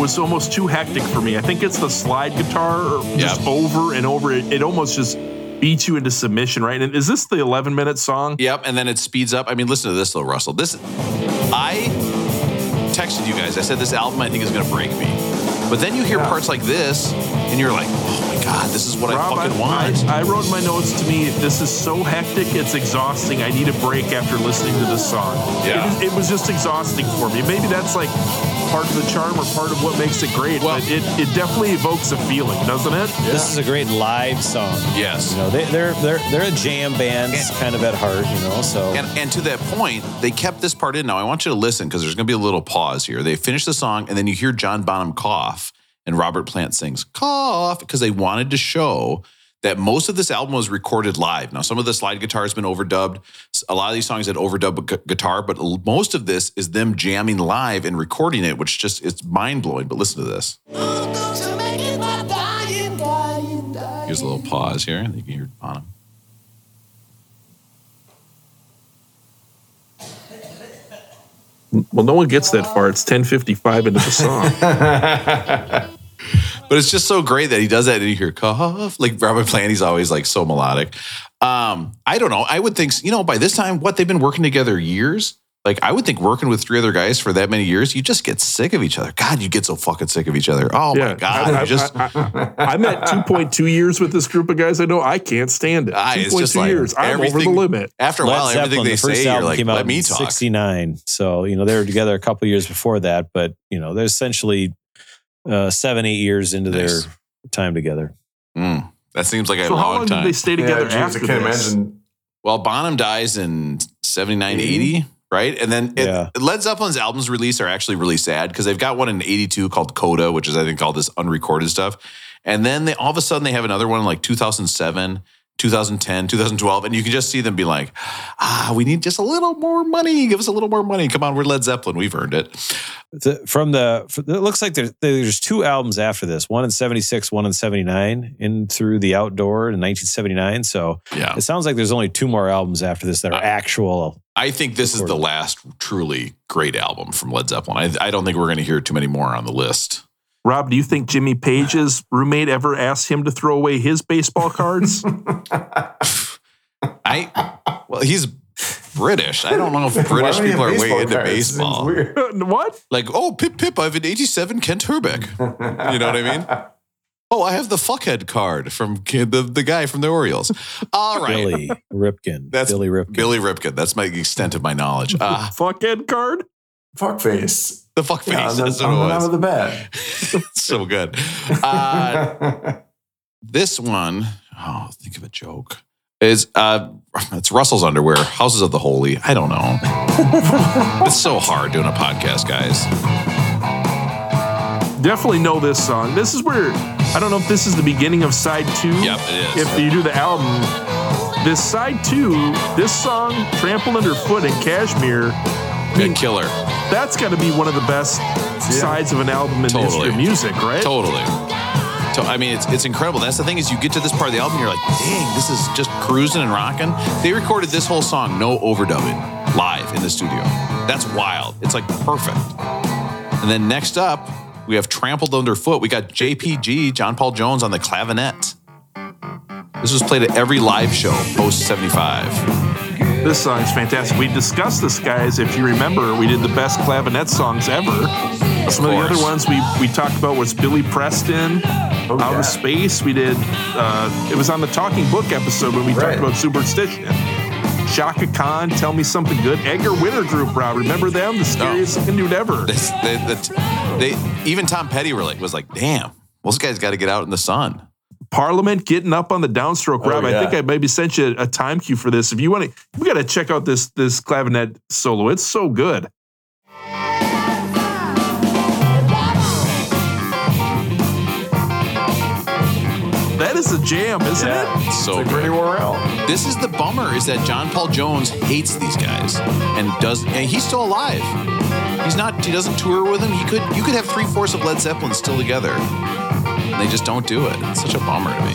was almost too hectic for me. I think it's the slide guitar just Yep. over and over. It, it almost just beats you into submission, right? And is this the 11 minute song? Yep, and then it speeds up. I mean, listen to this though, Russell. This I texted you guys. I said this album I think is going to break me. But then you hear parts like this, and you're like, "Oh my god, this is what Rob, I fucking want." I, I wrote my notes to me, this is so hectic, it's exhausting. I need a break after listening to this song. Yeah. It, it was just exhausting for me. Maybe that's like part of the charm or part of what makes it great. Well- but it, it definitely evokes a feeling, doesn't it? This is a great live song. yes. You know, they, they're they're they're a jam band, kind of at heart. You know, so And, and to that point, they kept this part in. Now, I want you to listen because there's going to be a little pause here. They finish the song, and then you hear John Bonham cough, and Robert Plant sings cough because they wanted to show that most of this album was recorded live. Now, some of the slide guitar has been overdubbed. A lot of these songs had overdub gu- guitar, but most of this is them jamming live and recording it, which just it's mind blowing. But listen to this. Here's a little pause here. and You can hear Bonham. Well, no one gets that far. It's 1055 into the song. [LAUGHS] But it's just so great that he does that and you hear cough. Like Robert Plant, he's always like so melodic. Um, I don't know. I would think, you know, by this time, what they've been working together years. Like I would think working with three other guys for that many years, you just get sick of each other. God, you get so fucking sick of each other. Oh my God. I, you just I, am at 2.2 years with this group of guys I know. I can't stand it. Ah, it's 2.2 like years. I'm over the limit. after a Led while, everything Zeppelin, they the first say, you're album like, came out let me talk. '69. So you know they were together a couple years before that, but you know they're essentially uh, seven, eight years into Nice. their time together. Mm, that seems like a So how long long time. did they stay together yeah, geez, I can't this? imagine. Well, Bonham dies in 79 80, right? And then it, Yeah. Led Zeppelin's albums released are actually really sad because they've got one in 82 called Coda, which is, I think, all this unrecorded stuff. And then they all of a sudden they have another one in like 2007, 2010, 2012. And you can just see them be like, ah, we need just a little more money. Give us a little more money. Come on, we're Led Zeppelin. We've earned it. the, from the it looks like there's there's two albums after this one in 76 one in 79 in through the outdoor in 1979 so Yeah. it sounds like there's only two more albums after this that are actual I think this is the last truly great album from Led Zeppelin. I, I don't think we're going to hear too many more on the list. Rob, do you think Jimmy Page's roommate ever asked him to throw away his baseball cards? [LAUGHS] I well, he's British. I don't know if British people are way baseball into cards? Baseball. weird. [LAUGHS] what? Like, oh, Pip Pip, I have an 87 Kent Hrbek. You know what I mean? [LAUGHS] Oh, I have the fuckhead card from the, the guy from the Orioles. All right. Billy Ripken That's Billy Ripken Billy Ripken. That's my extent of my knowledge. Uh, Fuckhead card? Fuck face. the fuck face. Yeah, on the, that's on what it of was. the bat. [LAUGHS] so good. Uh, [LAUGHS] this one, oh, think of a joke. Is uh it's Russell's underwear, Houses of the Holy. I don't know. [LAUGHS] it's so hard doing a podcast, guys. Definitely know this song. This is where I don't know if this is the beginning of side two. Yep, it is. If you do the album, this side two, this song, Trampled Underfoot and Kashmir, Good killer. that's got to be one of the best sides of an album in the history Totally. of music, right? Totally. So, I mean, it's it's incredible. That's the thing is, you get to this part of the album, you're like, dang, this is just cruising and rocking. They recorded this whole song, no overdubbing, live in the studio. That's wild. It's like perfect. And then next up, we have Trampled Underfoot. We got JPG, John Paul Jones, on the clavinet. This was played at every live show post 75. This song's fantastic. We discussed this, guys. If you remember, we did the best clavinet songs ever. Some of, the other ones we, we talked about was Billy Preston, Oh, Out yeah. of Space. We did, uh, it was on the Talking Book episode when we Right. talked about Superstition. Chaka Khan, Tell Me Something Good. Edgar Winter Group, Rob. Remember them? The scariest looking dude ever. They, the- they, even Tom Petty were like, was like, damn, those guys got to get out in the sun. Parliament getting up on the downstroke, Oh, Rob. I think I maybe sent you a time cue for this. If you want to, we got to check out this this clavinet solo. It's so good. That is a jam, isn't it? So Like Gritty good. Worrell. This is the bummer is that John Paul Jones hates these guys and does and he's still alive. He's not he doesn't tour with them. He could you could have three fourths of Led Zeppelin still together. They just don't do it. It's such a bummer to me.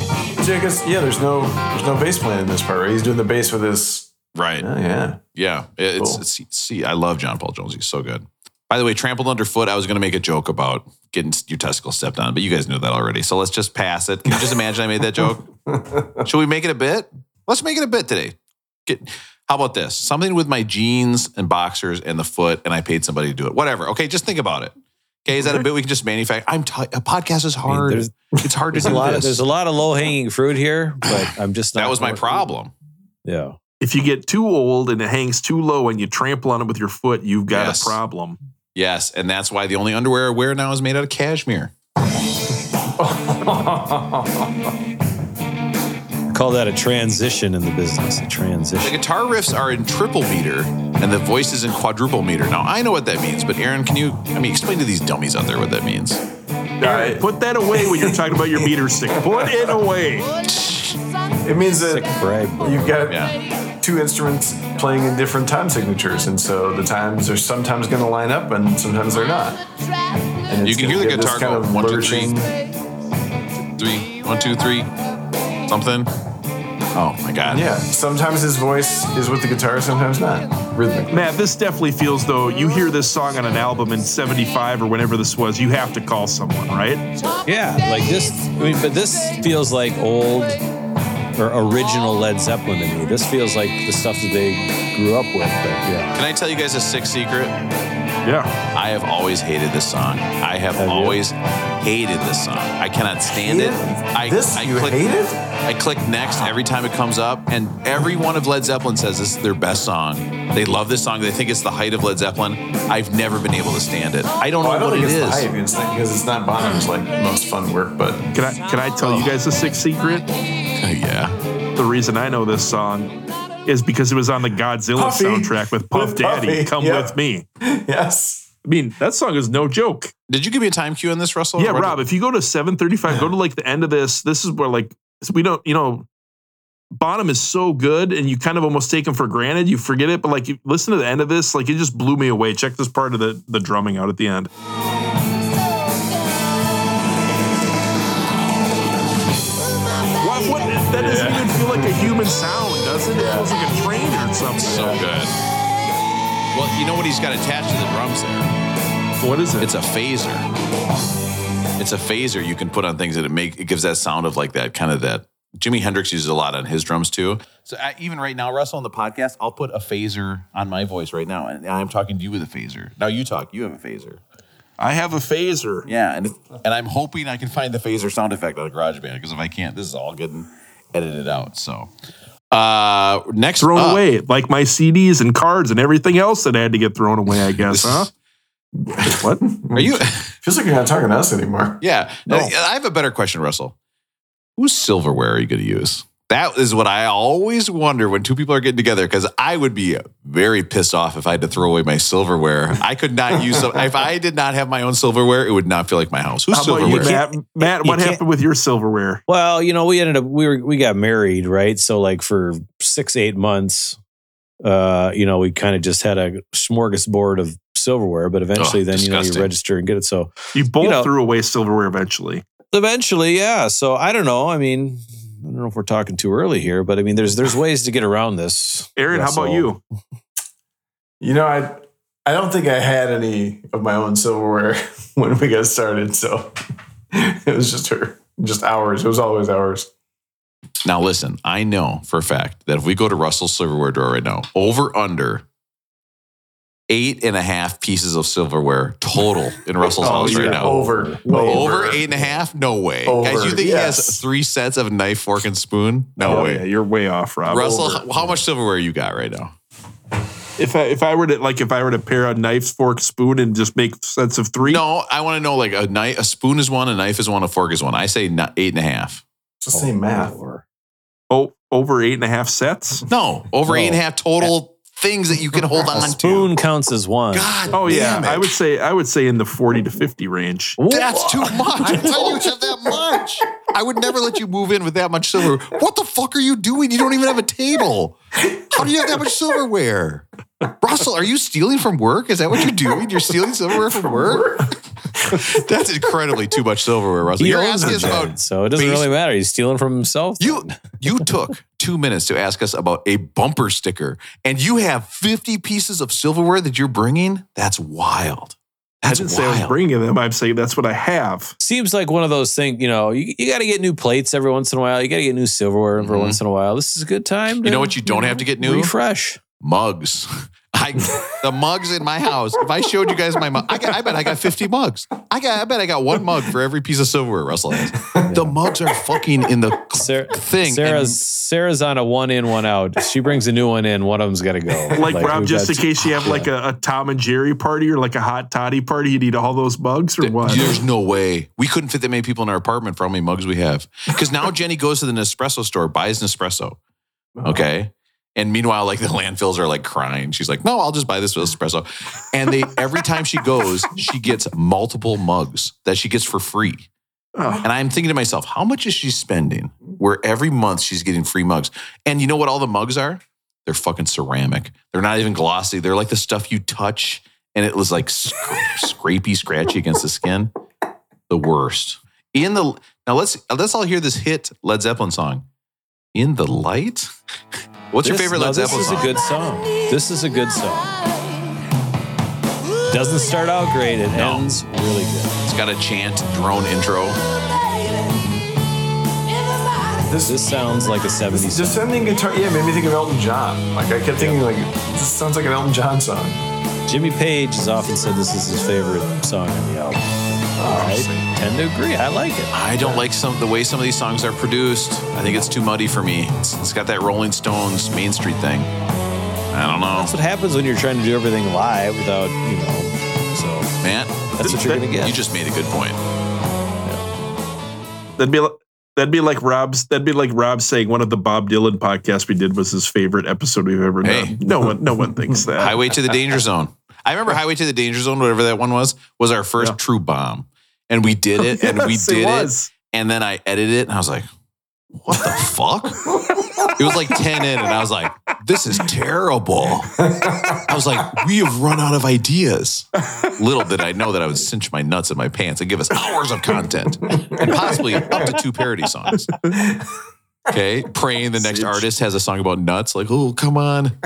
Yeah, I guess, yeah, there's no there's no bass playing in this part, right? He's doing the bass with his. Right. Oh, yeah. Yeah. It- It's, Cool. it's see, I love John Paul Jones. He's so good. By the way, trampled underfoot, I was gonna make a joke about getting your testicle stepped on, but you guys knew that already. So let's just pass it. Can you just imagine I made that joke? [LAUGHS] Should we make it a bit? Let's make it a bit today. Get, how about this? Something with my jeans and boxers and the foot, and I paid somebody to do it. Whatever. Okay, just think about it. Okay, is that a bit we can just manufacture? I'm t- a podcast is hard. there's- it's hard to there's a do lot of this. there's a lot of low hanging fruit here but [SIGHS] I'm just not that was my problem. yeah If you get too old and it hangs too low and you trample on it with your foot, you've got Yes. a problem. Yes, and that's why the only underwear I wear now is made out of cashmere. [LAUGHS] call that a transition in the business a transition. The guitar riffs are in triple meter and the voice is in quadruple meter. Now I know what that means, but Aaron, can you I mean explain to these dummies out there what that means? Aaron, put that away when you're talking about your meter stick. Put it away. It means that brag you've got Yeah. two instruments playing in different time signatures, and so the times are sometimes going to line up and sometimes they're not. And You can hear the guitar go, kind of one, two, three. lurching- Three, one, two, three, something. Oh my god. Yeah, sometimes his voice is with the guitar, sometimes not. Rhythmic. Matt, this definitely feels though you hear this song on an album in 75 or whenever this was, you have to call someone, right? Yeah, like this. I mean, but this feels like old or original Led Zeppelin to me. This feels like the stuff that they grew up with. But yeah, Can I tell you guys a sick secret? Yeah. I have always hated this song. I have Have you? always hated this song. I cannot stand it. I, This I you click, hate it? I click next every time it comes up, and every one of Led Zeppelin says this is their best song. They love this song. They think it's the height of Led Zeppelin. I've never been able to stand it. I don't Oh, know I don't what think it it's is. the hype it's not- because it's not Bonham's like most fun work, but Can I can I tell you guys a sick secret? [LAUGHS] yeah. The reason I know this song is because it was on the Godzilla Puffy. soundtrack with Puff With Daddy. Puffy, Come yep. with me. yes. I mean, that song is no joke. Did you give me a time cue on this, Russell? Yeah, What- Rob, if you go to 735, go to like the end of this. This is where like we don't, you know, Bonham is so good, and you kind of almost take him for granted. You forget it, but like, you listen to the end of this, like it just blew me away. Check this part of the the drumming out at the end. Sound, does it? It feels like a train or something. So good. Well, you know what he's got attached to the drums there? What is it? It's a phaser. It's a phaser you can put on things that it make it gives that sound of like that kind of that. Jimi Hendrix uses a lot on his drums too. So I, even right now, Russell, on the podcast, I'll put a phaser on my voice right now, and I'm talking to you with a phaser. Now you talk. You have a phaser. I have a phaser. Yeah, and and I'm hoping I can find the phaser sound effect on GarageBand because if I can't, this is all getting edited out. So, uh, next Thrown up- away, like my CDs and cards and everything else that I had to get thrown away. I guess, huh? [LAUGHS] what? Are you? [LAUGHS] Feels like you're not talking to us anymore. Yeah. No. I have a better question, Russell. Whose silverware are you going to use? That is what I always wonder when two people are getting together because I would be very pissed off if I had to throw away my silverware. I could not use some, if I did not have my own silverware, it would not feel like my house. Whose How about you, silverware? Matt? Matt, you what happened with your silverware? Well, you know, we ended up we were we got married, right? So like for six eight months, uh, you know, we kind of just had a smorgasbord of silverware, but eventually, Oh, then you know, you register and get it. So You both know- threw away silverware eventually. eventually, yeah. So I don't know. I mean, I don't know if we're talking too early here, but I mean, there's there's ways to get around this. [LAUGHS] Aaron, how about Russell. you? [LAUGHS] You know, I I don't think I had any of my own silverware [LAUGHS] when we got started, so it was just her, just ours. It was always ours. Now, listen, I know for a fact that if we go to Russell's silverware drawer right now, over under eight and a half pieces of silverware total in Russell's Oh, house right yeah, now. over, Over eight and a half? No way. Guys, you Over, think he has three sets of knife, fork, and spoon? No Oh, way. yeah, you're way off, Rob. Russell, over. how, how much silverware you got right now? If I if I were to like if I were to pair a knife, fork, spoon, and just make sets of three, No, I want to know like a knife, a spoon is one, a knife is one, a fork is one. I say not eight and a half. It's the same math. oh, over eight and a half sets. No, over eight and a half total things that you can hold A on spoon to. counts as one. God, Oh yeah, it. I would say I would say in the forty to fifty range. That's too much. Why do you have that much? I would never let you move in with that much silver. What the fuck are you doing? You don't even have a table. How do you have that much silverware? Russell, are you stealing from work? Is that what you're doing? You're stealing silverware from work? [LAUGHS] That's incredibly too much silverware, Russell. He You're asking us about so it doesn't base- really matter. He's stealing from himself. You [LAUGHS] you took two minutes to ask us about a bumper sticker, and you have 50 pieces of silverware that you're bringing? That's wild. I That's didn't say I was bringing them. I'm saying that's what I have. Seems like one of those things, you know, you, you got to get new plates every once in a while. You got to get new silverware every Mhm. once in a while. This is a good time. You know what you don't have to get new? Refresh. mugs. [LAUGHS] [LAUGHS] I the mugs in my house. If I showed you guys my mug, I, got, I bet I got 50 mugs. I got I bet I got one mug for every piece of silverware Russell has. [LAUGHS] The mugs are fucking in the [LAUGHS] Sarah, thing. Sarah's Sarah's on a one in, one out. She brings a new one in. One of them's got to go. Like, Rob, just got in case you have like a, a Tom and Jerry party or like a hot toddy party, you need all those bugs or and what? there's no way we couldn't fit that many people in our apartment for how many mugs we have. Because now Jenny goes to the Nespresso store, buys Nespresso. Uh-huh. Okay. And meanwhile, like the landfills are like crying. She's like, no, I'll just buy this espresso. And they every time she goes, she gets multiple mugs that she gets for free. Oh. And I'm thinking to myself, how much is she spending where every month she's getting free mugs? And you know what all the mugs are? They're fucking ceramic. They're not even glossy. They're like the stuff you touch and it was like sc- scrapey, scratchy against the skin. The worst. In the now let's let's all hear this hit Led Zeppelin song. In the light? What's your This- favorite no, Led this is a good song. This is a good song. Doesn't start out great. It No. ends really good. It's got a chant drone intro. This sounds like a 70s song. Descending guitar, yeah, made me think of Elton John. Like I kept thinking, like this sounds like an Elton John song. Jimmy Page has often said this is his favorite song on the album. I tend to agree. I like it. I don't like some the way some of these songs are produced. I think it's too muddy for me. It's, it's got that Rolling Stones Main Street thing. I don't know. That's what happens when you're trying to do everything live without, you know. So Man, that's what you're going to get. you just made a good point. That'd be like that'd be like Rob's. That'd be like Rob saying one of the Bob Dylan podcasts we did was his favorite episode we've ever Hey. done. No one, no one thinks [LAUGHS] that. Highway to the Danger Zone. I remember Highway to the Danger Zone, whatever that one was, was our first Yeah. true bomb. And we did it, and we [LAUGHS] Yes, it did it, was. and then I edited it, and I was like, what the fuck? it was like 10 in, and I was like, this is terrible. I was like, we have run out of ideas. Little did I know that I would cinch my nuts in my pants and give us hours of content and possibly up to two parody songs. Okay, praying the next artist has a song about nuts. Like, oh, come on, [LAUGHS]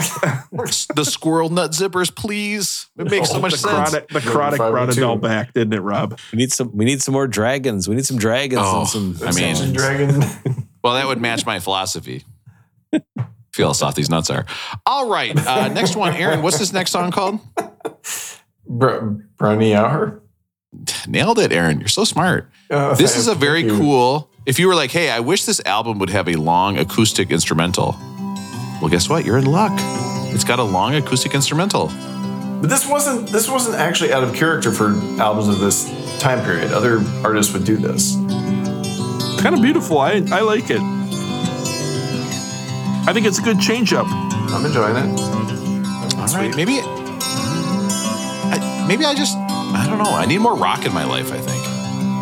the squirrel nut zippers, please. It makes so much the sense. chronic, the chronic brought it all back, didn't it, Rob? We need some. We need some more dragons. We need some dragons Oh, and some. I mean- some- Dragon. [LAUGHS] Well, that would match my philosophy. Feel how soft these nuts are. All right, uh, next one, Aaron. What's this next song called? Br- Brownie Hour. Nailed it, Aaron. You're so smart. Uh, This is a very thank you. cool. If you were like, hey, I wish this album would have a long acoustic instrumental. Well, guess what? You're in luck. It's got a long acoustic instrumental. But this wasn't this wasn't actually out of character for albums of this time period. Other artists would do this. Kind of beautiful. I I like it. I think it's a good change up. I'm enjoying it. All right, maybe, I, maybe I just, I don't know. I need more rock in my life. I think.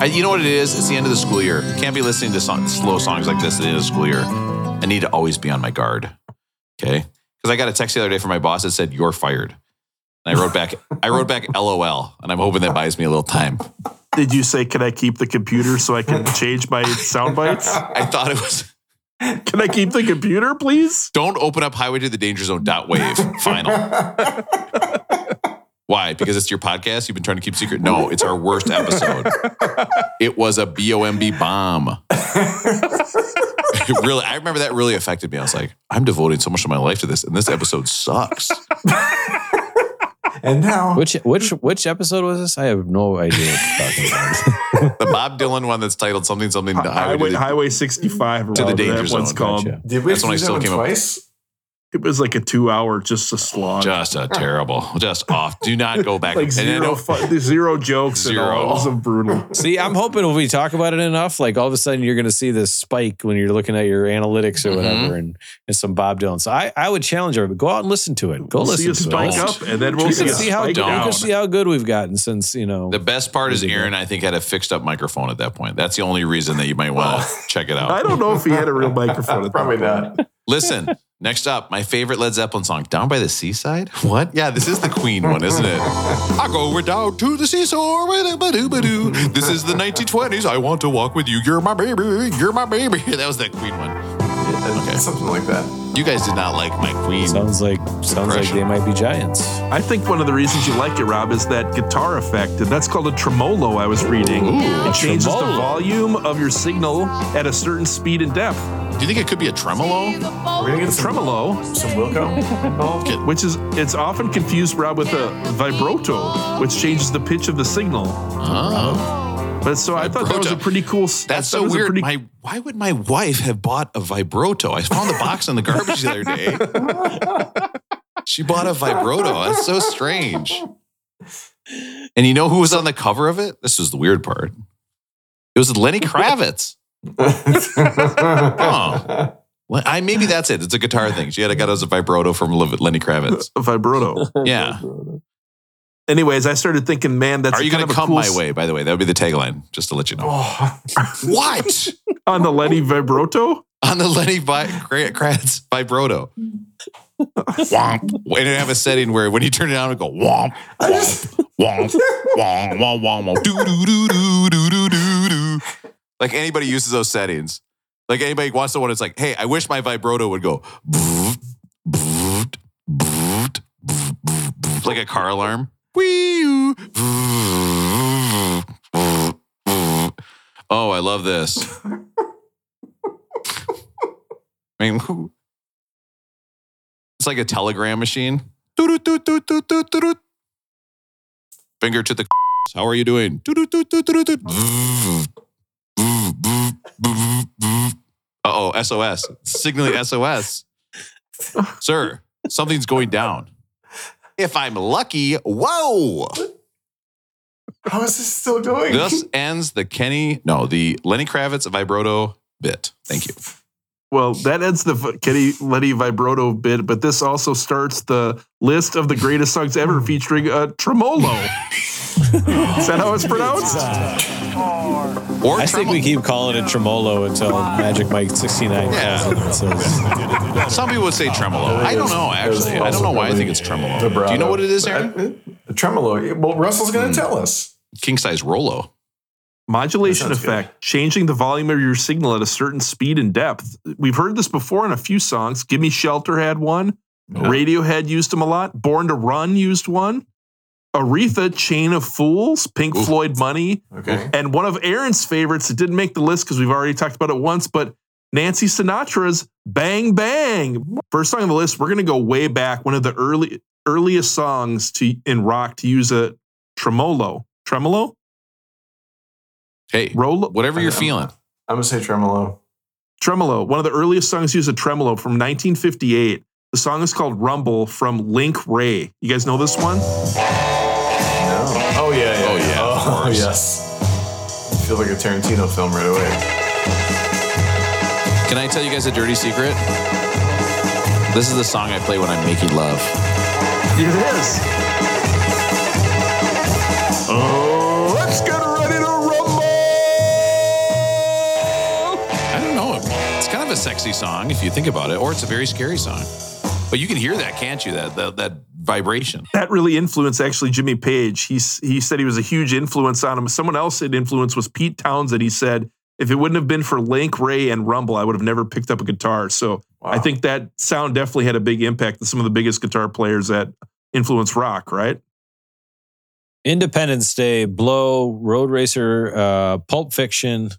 I, you know what it is? It's the end of the school year. Can't be listening to song, slow songs like this at the end of the school year. I need to always be on my guard. Okay, because I got a text the other day from my boss that said you're fired. And I wrote back, I wrote back [LAUGHS] LOL, and I'm hoping that buys me a little time. Did you say, can I keep the computer so I can change my sound bites? [LAUGHS] I thought it was. [LAUGHS] Can I keep the computer, please? Don't open up highway to the danger zone dot wave final. Why? Because it's your podcast? You've been trying to keep secret? No, it's our worst episode. It was a BOMB bomb. It really, I remember that really affected me. I was like, I'm devoting so much of my life to this, and this episode sucks. And now which which which episode was this? I have no idea what you're talking about. The Bob Dylan one that's titled something something to highway. Highway, the- Highway 65 To the danger that one's zone, called. gotcha. did we That's when I do that still one came up- twice? It was like a two hour, just a slog. Just a terrible, just off. Do not go back. [LAUGHS] like And zero, know- fu- zero jokes Zero. at all. It was so brutal. [LAUGHS] See, I'm hoping if we talk about it enough, like all of a sudden you're going to see this spike when you're looking at your analytics or whatever, mm-hmm. and, and some Bob Dylan. So I, I would challenge everybody go out and listen to it. Go We'll listen see a to it. spike up, and then we'll see see how spike you down. can see how good we've gotten since you know. The best part is Aaron, I think, had a fixed up microphone at that point. That's the only reason that you might want to [LAUGHS] check it out. I don't know if he had a real microphone. At Probably that point. not. Listen, next up, my favorite Led Zeppelin song, Down by the Seaside. What? Yeah, this is the Queen one, isn't it? I go down to the seashore. This is the 1920s. I want to walk with you. You're my baby. You're my baby. [LAUGHS] That was that Queen one. Okay. Something like that. You guys did not like my Queen. Sounds like sounds like they might be giants. I think one of the reasons you like it, Rob, is that guitar effect. And that's called a tremolo, I was reading. Ooh, it changes the volume of your signal at a certain speed and depth. Do you think it could be a tremolo? We're gonna get some, Tremolo, some Wilco involved. which is it's often confused, Rob, with a vibrato, which changes the pitch of the signal. Oh. But so I thought that was a pretty cool. s- I That's so weird. pretty- My why would my wife have bought a vibrato? I found the box in the garbage the other day. [LAUGHS] She bought a vibrato. That's so strange. And you know who was on the cover of it? This was the weird part. It was Lenny Kravitz. Oh. Well, I maybe that's it. It's a guitar thing. She had a got us a vibrato from Lenny Kravitz. a vibrato. Yeah. Anyways, I started thinking, man, that's Are you going to come cool my s- way? By the way, that would be the tagline. Just to let you know. Oh, [LAUGHS] What [LAUGHS] on the Lenny vibrato. on the Lenny Vi- Kra- Kravitz vibrato? womp. And it have a setting where when you turn it on, it go womp, womp, womp, womp, womp, womp, womp, doo doo doo doo doo doo doo doo. Like anybody uses those settings. Like anybody wants the one. It's like, hey, I wish my vibrato would go like a car alarm. Wee. Oh, I love this. [LAUGHS] I mean, who- it's like a telegram machine. Finger to the. [LAUGHS] How are you doing? Uh oh, SOS. Signaling SOS. Sir, something's going down. If I'm lucky, whoa. how is this still going? This ends the Kenny, no, the Lenny Kravitz vibrato bit. Thank you. Well, that ends the Kenny Lenny vibrato bit, but this also starts the list of the greatest songs ever featuring a tremolo. [LAUGHS] Is that how it's pronounced? Or I think we keep calling it tremolo until Magic Mike 69 calls it. and Some people would say tremolo. I don't know, actually. I don't know why I think it's tremolo. Do you know what it is, Aaron? A uh, tremolo. Well, Russell's going to hmm. tell us. King size Rolo. Modulation That sounds effect, changing the volume of your signal at a certain speed and depth. We've heard this before in a few songs. Give Me Shelter had one. Radiohead used them a lot. Born to Run used one. Aretha, Chain of Fools, Pink Floyd Money. Okay. And one of Aaron's favorites, it didn't make the list because we've already talked about it once, but Nancy Sinatra's Bang Bang. First song on the list, we're going to go way back. One of the early earliest songs to in rock to use a tremolo. Tremolo? Hey, Rolo? whatever you're I'm- feeling. I'm going to say tremolo. Tremolo, one of the earliest songs to use a tremolo from 1958. The song is called Rumble from Link Wray. You guys know this one? No. Oh, yeah, yeah. Oh, yeah, Oh, course. yes. I feel like a Tarantino film right away. Can I tell you guys a dirty secret? This is the song I play when I'm making love. It is. Oh, let's get ready to rumble. I don't know. It's kind of a sexy song if you think about it, or it's a very scary song. But you can hear that, can't you? That that, that vibration. That really influenced actually Jimmy Page. He's, he said he was a huge influence on him. Someone else that influenced was Pete Townshend. He said, if it wouldn't have been for Link Wray, and Rumble, I would have never picked up a guitar. So I think that sound definitely had a big impact on some of the biggest guitar players that influenced rock, right? Independence Day, Blow, Road Racer, uh, Pulp Fiction.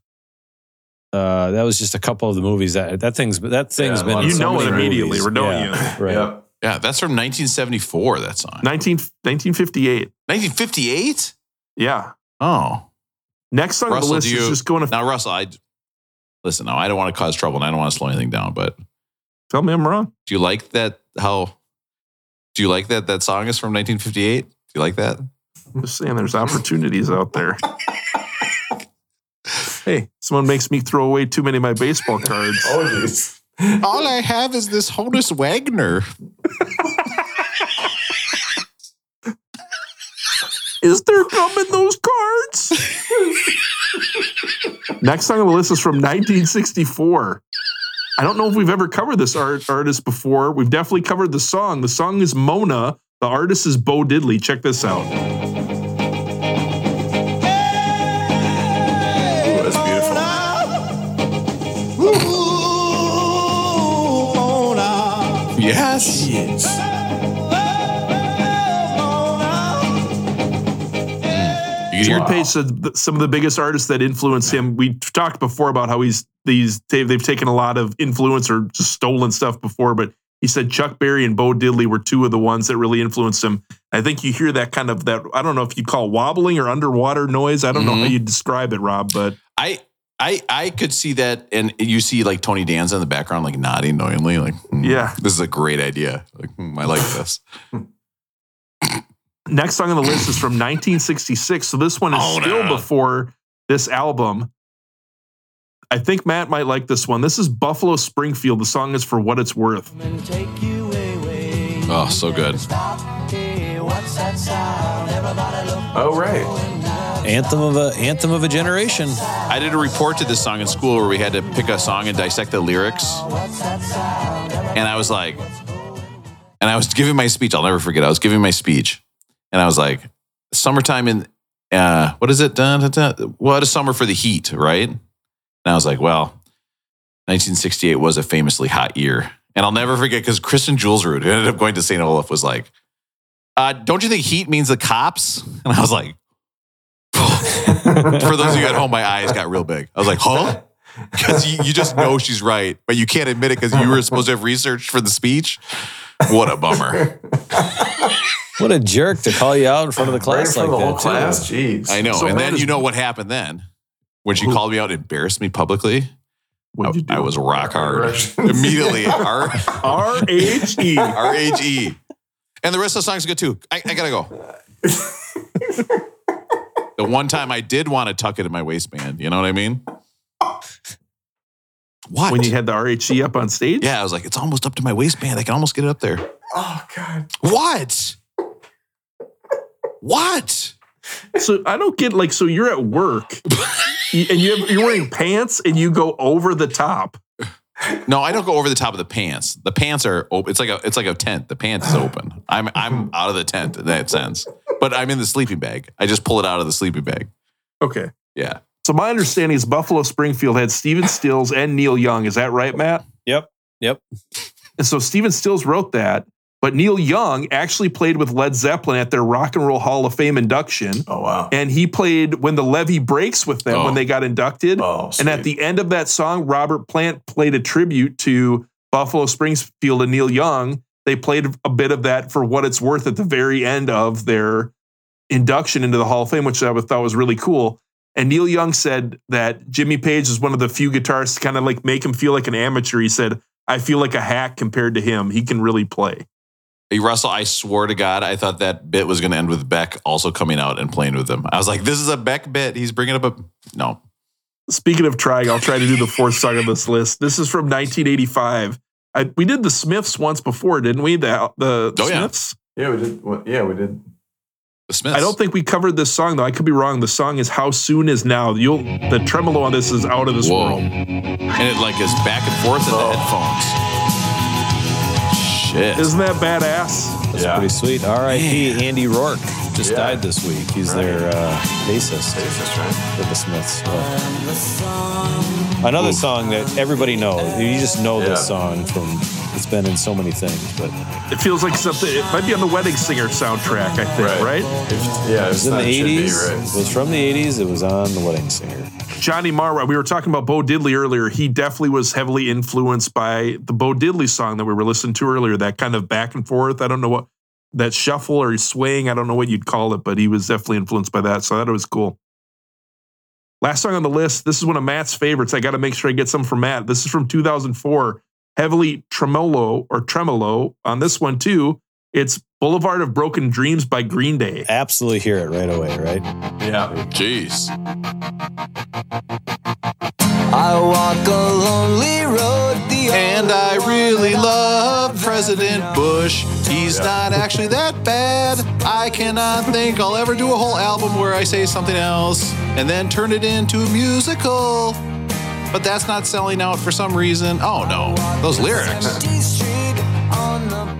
Uh, that was just a couple of the movies that that thing's that thing's Yeah, been. lot in of You so know it immediately. movies. We're knowing Yeah, you. Right. Yep. Yeah, that's from 1974. That song. 19, 1958. 1958. Yeah. Oh, Next song on the Russell, list do is just going to now, Russell? I listen. Now, I don't want to cause trouble, and I don't want to slow anything down. But tell me I'm wrong. do you like that? How do you like that? That song is from 1958. Do you like that? I'm just saying there's opportunities out there. [LAUGHS] hey, someone makes me throw away too many of my baseball cards. Oh, jeez. All I have is this Honus Wagner. Is there gum in those cards? Next song on the list is from 1964. I don't know if we've ever covered this art, artist before. We've definitely covered the song. The song is Mona. The artist is Bo Diddley. Check this out. Yes. Jeez. You can Jimmy hear Page said some of the biggest artists that influenced him. We talked before about how he's these they've, they've taken a lot of influence or just stolen stuff before, but he said Chuck Berry and Bo Diddley were two of the ones that really influenced him. I think you hear that kind of that I don't know if you call wobbling or underwater noise. I don't know how mm-hmm. you describe it, Rob, but I I I could see that, and you see like Tony Danza in the background, like nodding knowingly, like hmm, Yeah. this is a great idea. Like hmm, I like this. [LAUGHS] next song on the list is from 1966. So this one is Oh, still no. before this album. I think Matt might like this one. This is Buffalo Springfield. The song is for what it's worth. Oh, so good. Oh, right. Anthem of a anthem of a generation. I did a report to this song in school where we had to pick a song and dissect the lyrics, and I was like, and I was giving my speech. I'll never forget. I was giving my speech, and I was like, "Summertime in uh, what is it? Dun, dun, dun. What a summer for the heat, right?" And I was like, "Well, 1968 was a famously hot year." And I'll never forget because Kristen Julesrud, who ended up going to St. Olaf, was like, uh, "Don't you think heat means the cops?" And I was like, [LAUGHS] "For those of you at home, my eyes got real big. I was like, huh?" [LAUGHS] Because you, you just know she's right, but you can't admit it because you were supposed to have researched for the speech. What a bummer. [LAUGHS] What a jerk to call you out in front of the class front like the whole that. too. class. Jeez. I know. So and then is- you know what happened then? When she called me out and embarrassed me publicly, What'd you I, do? I was rock hard. Immediately. R R H E. R H E. And the rest of the song's good too. I, I gotta go. The one time I did want to tuck it in my waistband, you know what I mean? What? When you had the RHE up on stage? yeah, I was like, it's almost up to my waistband. I can almost get it up there. Oh, God. What? What? So I don't get like so you're at work and you have, you're wearing pants and you go over the top. No, I don't go over the top of the pants. The pants are open. It's like a it's like a tent. The pants is open. I'm I'm out of the tent in that sense. But I'm in the sleeping bag. I just pull it out of the sleeping bag. Okay. Yeah. So my understanding is Buffalo Springfield had Stephen Stills and Neil Young. Is that right, Matt? Yep. Yep. And so Stephen Stills wrote that, but Neil Young actually played with Led Zeppelin at their Rock and Roll Hall of Fame induction. Oh wow. And he played when the levee breaks with them Oh. when they got inducted. Oh, and at the end of that song, Robert Plant played a tribute to Buffalo Springfield and Neil Young. They played a bit of that for what it's worth at the very end of their induction into the Hall of Fame, which I thought was really cool. And Neil Young said that Jimmy Page is one of the few guitarists to kind of like make him feel like an amateur. He said, I feel like a hack compared to him. He can really play. Hey, Russell, I swore to God, I thought that bit was going to end with Beck also coming out and playing with them. I was like, this is a Beck bit. He's bringing up a. No. Speaking of trying, I'll try to do the fourth song on this list. This is from 1985. I, we did the Smiths once before, didn't we? The, the Oh, yeah. Smiths. Yeah, we did. What, yeah, we did. The Smiths. I don't think we covered this song though. I could be wrong. The song is "How Soon Is Now." You'll the tremolo on this is out of this Whoa. world. And it like is back and forth in the headphones. Shit. Isn't that badass? That's Yeah. pretty sweet. R.I.P. Andy Rourke just Yeah. died this week. He's their uh, bassist Bassist, right? for the Smiths. Yeah. Another song that everybody knows. You just know Yeah. this song from. It's been in so many things, but It feels like something. It might be on the Wedding Singer soundtrack. I think. Right. If- yeah, it was in the it should be, '80s. right? It was from the '80s. It was on The Wedding Singer. Johnny Marr. We were talking about Bo Diddley earlier. He definitely was heavily influenced by the Bo Diddley song that we were listening to earlier. That kind of back and forth. I don't know what that shuffle or swaying. I don't know what you'd call it, but he was definitely influenced by that. So that was cool. Last song on the list. This is one of Matt's favorites. I got to make sure I get some from Matt. This is from 2004. Heavily tremolo or tremolo on this one too. It's Boulevard of Broken Dreams by Green Day. Absolutely hear it right away, right? Yeah. Jeez. I walk a lonely road. The And I really love President Bush. He's not actually that bad. I cannot think I'll ever do a whole album where I say something else and then turn it into a musical. But that's not selling out for some reason. Oh no, those lyrics.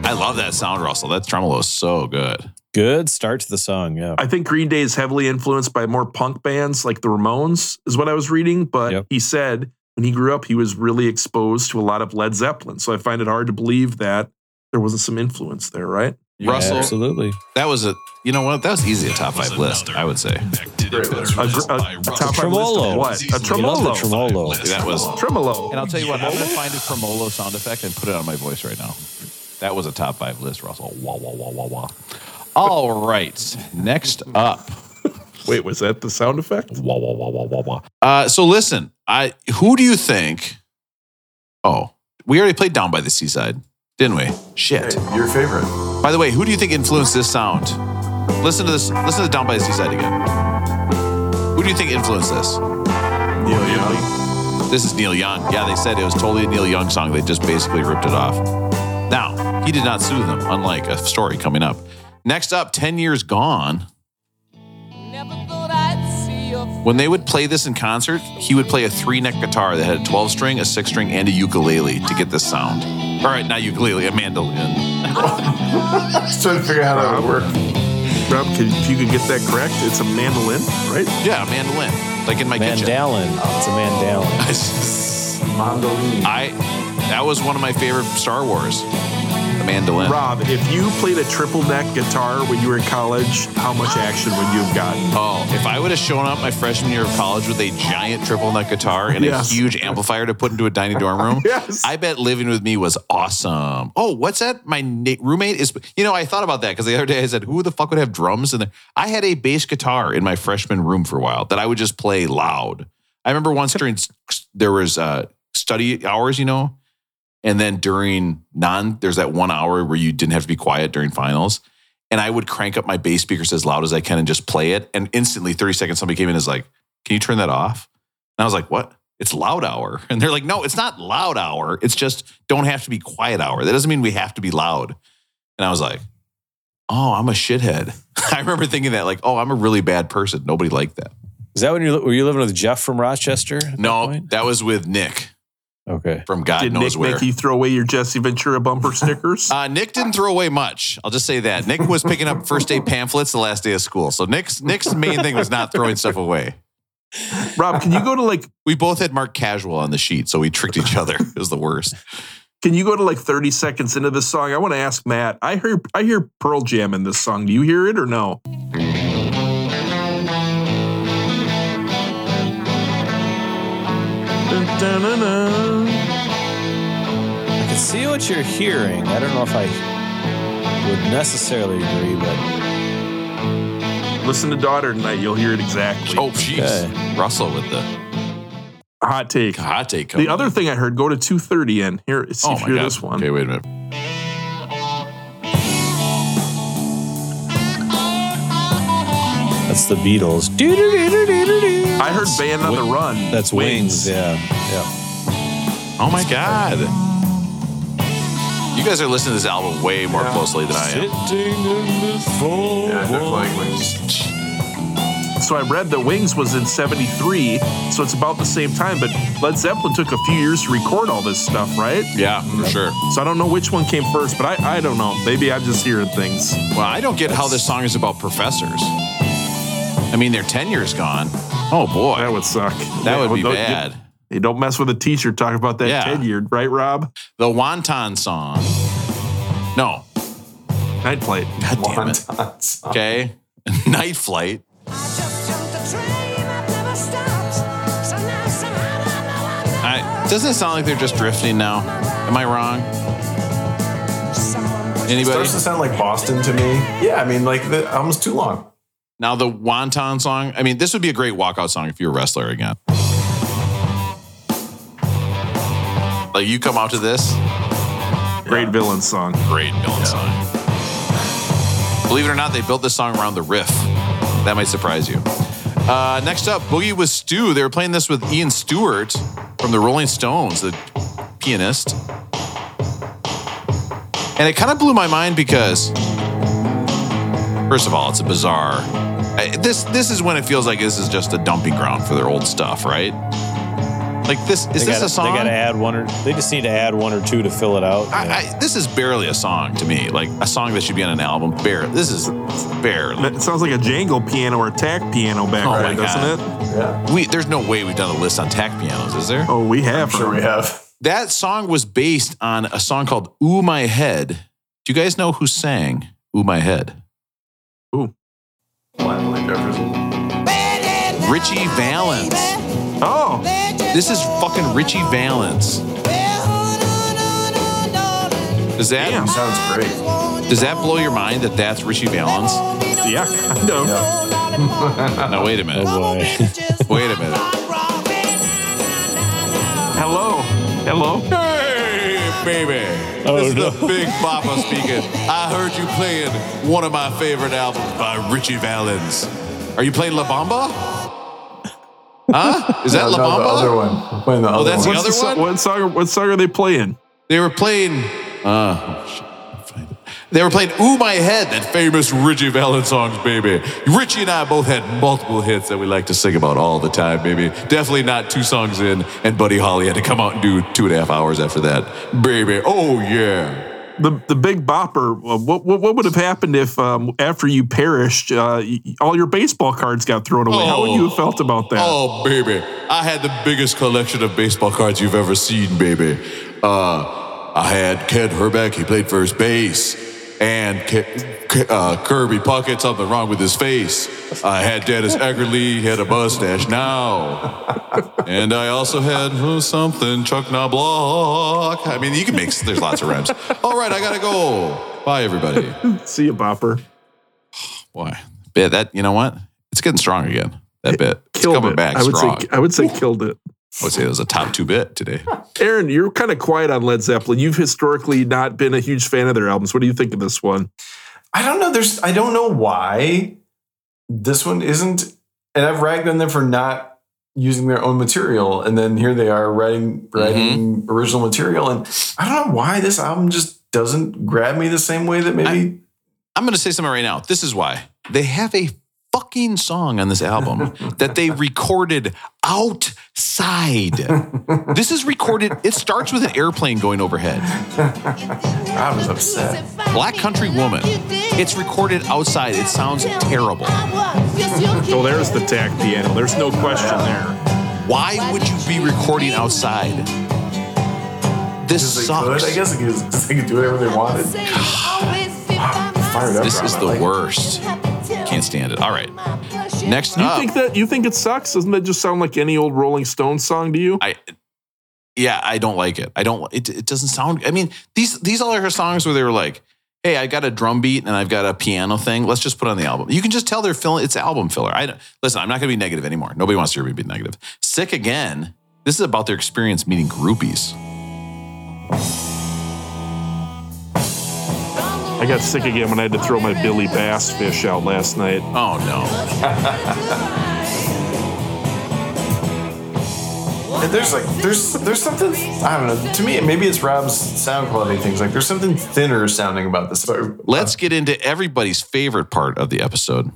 I love that sound, Russell. That tremolo is so good. Good start to the song. Yeah. I think Green Day is heavily influenced by more punk bands like the Ramones, is what I was reading. But Yep. he said when he grew up, he was really exposed to a lot of Led Zeppelin. So I find it hard to believe that there wasn't some influence there, right? Russell, Absolutely. that was a you know what? That was easy a top five list, I would say. A, gr- a, a top five list Tremolo. of what? A tremolo. the tremolo. That was Tremolo. And I'll tell you what, I'm going to find a tremolo sound effect and put it on my voice right now. That was a top five list, Russell. Wah, wah, wah, wah, wah. All right. Next up. [LAUGHS] Wait, was that the sound effect? Wah, wah, wah, wah, wah, wah. Uh, so listen, I who do you think? Oh, we already played Down by the Seaside, didn't we? Shit. Hey, your favorite. By the way, who do you think influenced this sound? Listen to this. Listen to Down by the Seaside again. Who do you think influenced this? Neil Young. This is Neil Young. Yeah, they said it was totally a Neil Young song. They just basically ripped it off. Now, he did not sue them, unlike a story coming up. Next up, 10 Years Gone. When they would play this in concert, he would play a three neck guitar that had a 12 string, a six string, and a ukulele to get this sound. All right, not ukulele, a mandolin. [LAUGHS] Just trying to figure out how that would work. Rob, could, if you could get that correct, it's a mandolin, right? Yeah, a mandolin, like in my kitchen. Mandolin. It's a mandalin. Mandolin. [LAUGHS] I that was one of my favorite Star Wars. The mandolin. Rob, if you played a triple neck guitar when you were in college, how much action would you have gotten? Oh, if I would have shown up my freshman year of college with a giant triple neck guitar and Yes. a huge amplifier to put into a dining dorm room, [LAUGHS] Yes. I bet living with me was awesome. Oh, what's that? My na- roommate is, you know, I thought about that because the other day I said, who the fuck would have drums in there? I had a bass guitar in my freshman room for a while that I would just play loud. I remember once during, there was uh, study hours, you know, and then during non, there's that one hour where you didn't have to be quiet during finals. And I would crank up my bass speakers as loud as I can and just play it. And instantly, 30 seconds, somebody came in and is like, Can you turn that off? And I was like, What? It's loud hour. [LAUGHS] And they're like, No, it's not loud hour. It's just don't have to be quiet hour. That doesn't mean we have to be loud. And I was like, oh, I'm a shithead. [LAUGHS] I remember thinking that, like, oh, I'm a really bad person. Nobody liked that. Is that when you were you living with Jeff from Rochester? at that No, that was with Nick Okay. from God Did knows Nick where. make you throw away your Jesse Ventura bumper [LAUGHS] stickers? Uh, Nick didn't throw away much. I'll just say that. Nick was picking up first day pamphlets the last day of school. So Nick's Nick's main thing was not throwing stuff away. Rob, can you go to like We both had marked casual on the sheet, so we tricked each other. It was the worst. can you go to like 30 seconds into this song? I want to ask Matt. I hear I hear Pearl Jam in this song. Do you hear it or no? I can see what you're hearing. I don't know if I would necessarily agree, but Listen to Daughter tonight. You'll hear it exactly. Oh, jeez. Okay. Russell with the hot take. hot take. The coming other thing I heard, go to 230 and here, see Oh if my you hear God. this one. Okay, wait a minute. That's the Beatles. I heard Band on the Run. That's Wings. Yeah. Yeah. Oh my God. You guys are listening to this album way more closely than I am. Yeah, definitely. So I read that Wings was in 73, so it's about the same time, but Led Zeppelin took a few years to record all this stuff, right? Yeah, for sure. So I don't know which one came first, but I, I don't know. Maybe I'm just hearing things. Well, I don't get how this song is about professors. I mean, their tenure's gone. Oh boy, That would suck. that would be don't- bad. You don't mess with a teacher Talk about that Yeah. 10 year, right, Rob? The Wanton song. No, Night Flight. God damn it. Wontons. Okay, [LAUGHS] Night Flight. I, doesn't it sound like they're just drifting now? Am I wrong? It Anybody? starts to sound like Boston to me. Yeah, I mean, like the album's too long. Now the Wanton song. I mean, this would be a great walkout song if you're a wrestler again. Like you come out to this, Great villain song. great villain song. Believe it or not, they built this song around the riff. That might surprise you. Uh, next up, Boogie with Stu. They were playing this with Ian Stewart from the Rolling Stones, the pianist. And it kind of blew my mind because, first of all, it's a bizarre. I, this this is when it feels like this is just a dumping ground for their old stuff, right? Like this is They this gotta, a song? They got to add one or they just need to add one or two to fill it out. I, I, this is barely a song to me. Like a song that should be on an album. Barely. This is barely. It sounds like a Django piano or a tack piano back Oh there, my doesn't God. it? Yeah, We there's no way we've done a list on tack pianos, is there? Oh, we have. I'm sure we have. That song was based on a song called "Ooh My Head." Do you guys know who sang "Ooh My Head"? Lionel Jefferson. Ritchie Valens. Oh, This is fucking Ritchie Valens. Does that Damn. Sounds great. does that blow your mind that that's Ritchie Valens? yeah, kind of. [LAUGHS] Now wait a minute. Oh boy. [LAUGHS] Wait a minute. Hello. Hello. Hey, baby. Oh, this is no. the Big Papa speaking. I heard you playing one of my favorite albums by Ritchie Valens. Are you playing La Bamba? Huh? Is that No, La no, the other one. We're playing the other that's one. What's other the so- one? What song? What song are they playing? They were playing. Uh, They were playing "Ooh My Head," that famous Ritchie Valens songs, baby. Richie and I both had multiple hits that we like to sing about all the time, baby. Definitely not two songs in, and Buddy Holly had to come out and do two and a half hours after that, baby. Oh yeah. The the Big Bopper. uh, What what, what would have happened if um, after you perished, uh, all your baseball cards got thrown away? How would you have felt about that? Oh, baby. I had the biggest collection of baseball cards you've ever seen, baby. Uh, I had Ken Hrbek, he played first base. And Ke- uh, Kirby Puckett, something wrong with his face. I had Dennis Eckersley, he had a mustache now. And I also had uh, something, Chuck Knobloch. I mean, you can make, there's lots of rhymes. All right, I gotta go. Bye, everybody. See you, Bopper. Boy, bit that, you know what? It's getting strong again. That bit. It's coming it. back I would strong. say I would say killed it. I would say it was a top two bit today. [LAUGHS] Aaron, you're kind of quiet on Led Zeppelin. You've historically not been a huge fan of their albums. What do you think of this one? I don't know. There's. I don't know why this one isn't. And I've ragged on them for not using their own material, and then here they are writing mm-hmm. writing original material, and I don't know why this album just doesn't grab me the same way that maybe I'm going to say something right now. This is why they have a fucking song on this album [LAUGHS] that they recorded outside. this is recorded. It starts with an airplane going overhead. I was upset. Black Country Woman. It's recorded outside. It sounds terrible. Oh, there's the tack piano. There's no question there. Why would you be recording outside? This they could, sucks. I guess because they could do whatever they wanted. Fired up. This is the like it. Can't stand it. All right. Next You up. think that you think it sucks? Doesn't that just sound like any old Rolling Stones song to you? I yeah, I don't like it. I don't. It, it doesn't sound. I mean, these these all are her songs where they were like, "Hey, I got a drum beat and I've got a piano thing. Let's just put on the album." You can just tell they're filling. It's album filler. I listen. I'm not going to be negative anymore. Nobody wants to hear me be negative. Sick again. This is about their experience meeting groupies. I got sick again when I had to throw my Billy Bass fish out last night. Oh no. And there's like there's there's something I don't know. To me, maybe it's Rob's sound quality things. Like there's something thinner sounding about this. But Let's get into everybody's favorite part of the episode.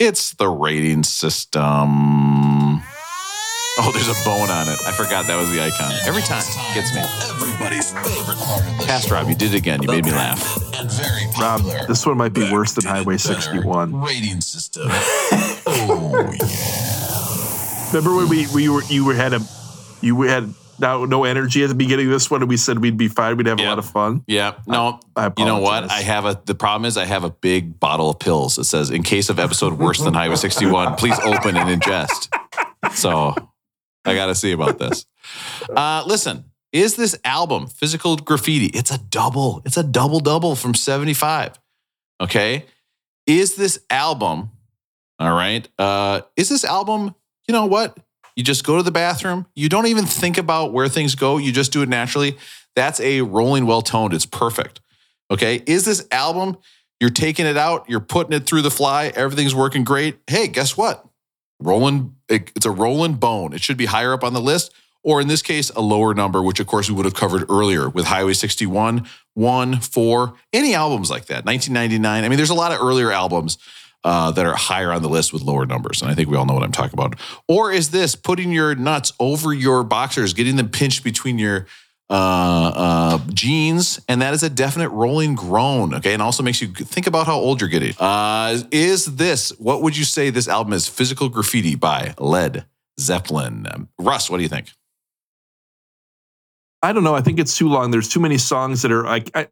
It's the rating system. Oh, there's a bone on it. I forgot that was the icon. Every time it gets me. Everybody's favorite part of the Past Rob, you did it again. You made me laugh. and very Rob, this one might be worse than Highway 61. rating system. [LAUGHS] oh yeah. Remember when we we were you were had a you had no no energy at the beginning of this one and we said we'd be fine, we'd have a lot of fun. Yeah. No. I you know what? I have a. The problem is I have a big bottle of pills. It says, "In case of episode worse than Highway 61, please open and ingest." So I got to see about this. [LAUGHS] Uh, listen, is this album physical graffiti? It's a double. It's a double double from 75. Okay. Is this album? All right. Uh, is this album? You know what? You just go to the bathroom. You don't even think about where things go. You just do it naturally. That's a rolling well toned. It's perfect. Okay. Is this album, you're taking it out, you're putting it through the fly, everything's working great. Hey, guess what? Rolling, it- it's a rolling bone. It should be higher up on the list, or in this case, a lower number, which of course we would have covered earlier with Highway 61, 1, 4, any albums like that, 1999. I mean, there's a lot of earlier albums uh, that are higher on the list with lower numbers. And I think we all know what I'm talking about. Or is this putting your nuts over your boxers, getting them pinched between your uh, uh, jeans? And that is a definite rolling groan. Okay. And also makes you think about how old you're getting. Uh, is this, what would you say this album is? Physical Graffiti by Led Zeppelin. Um, Russ, what do you think? I don't know. I think it's too long. There's too many songs that are like, I,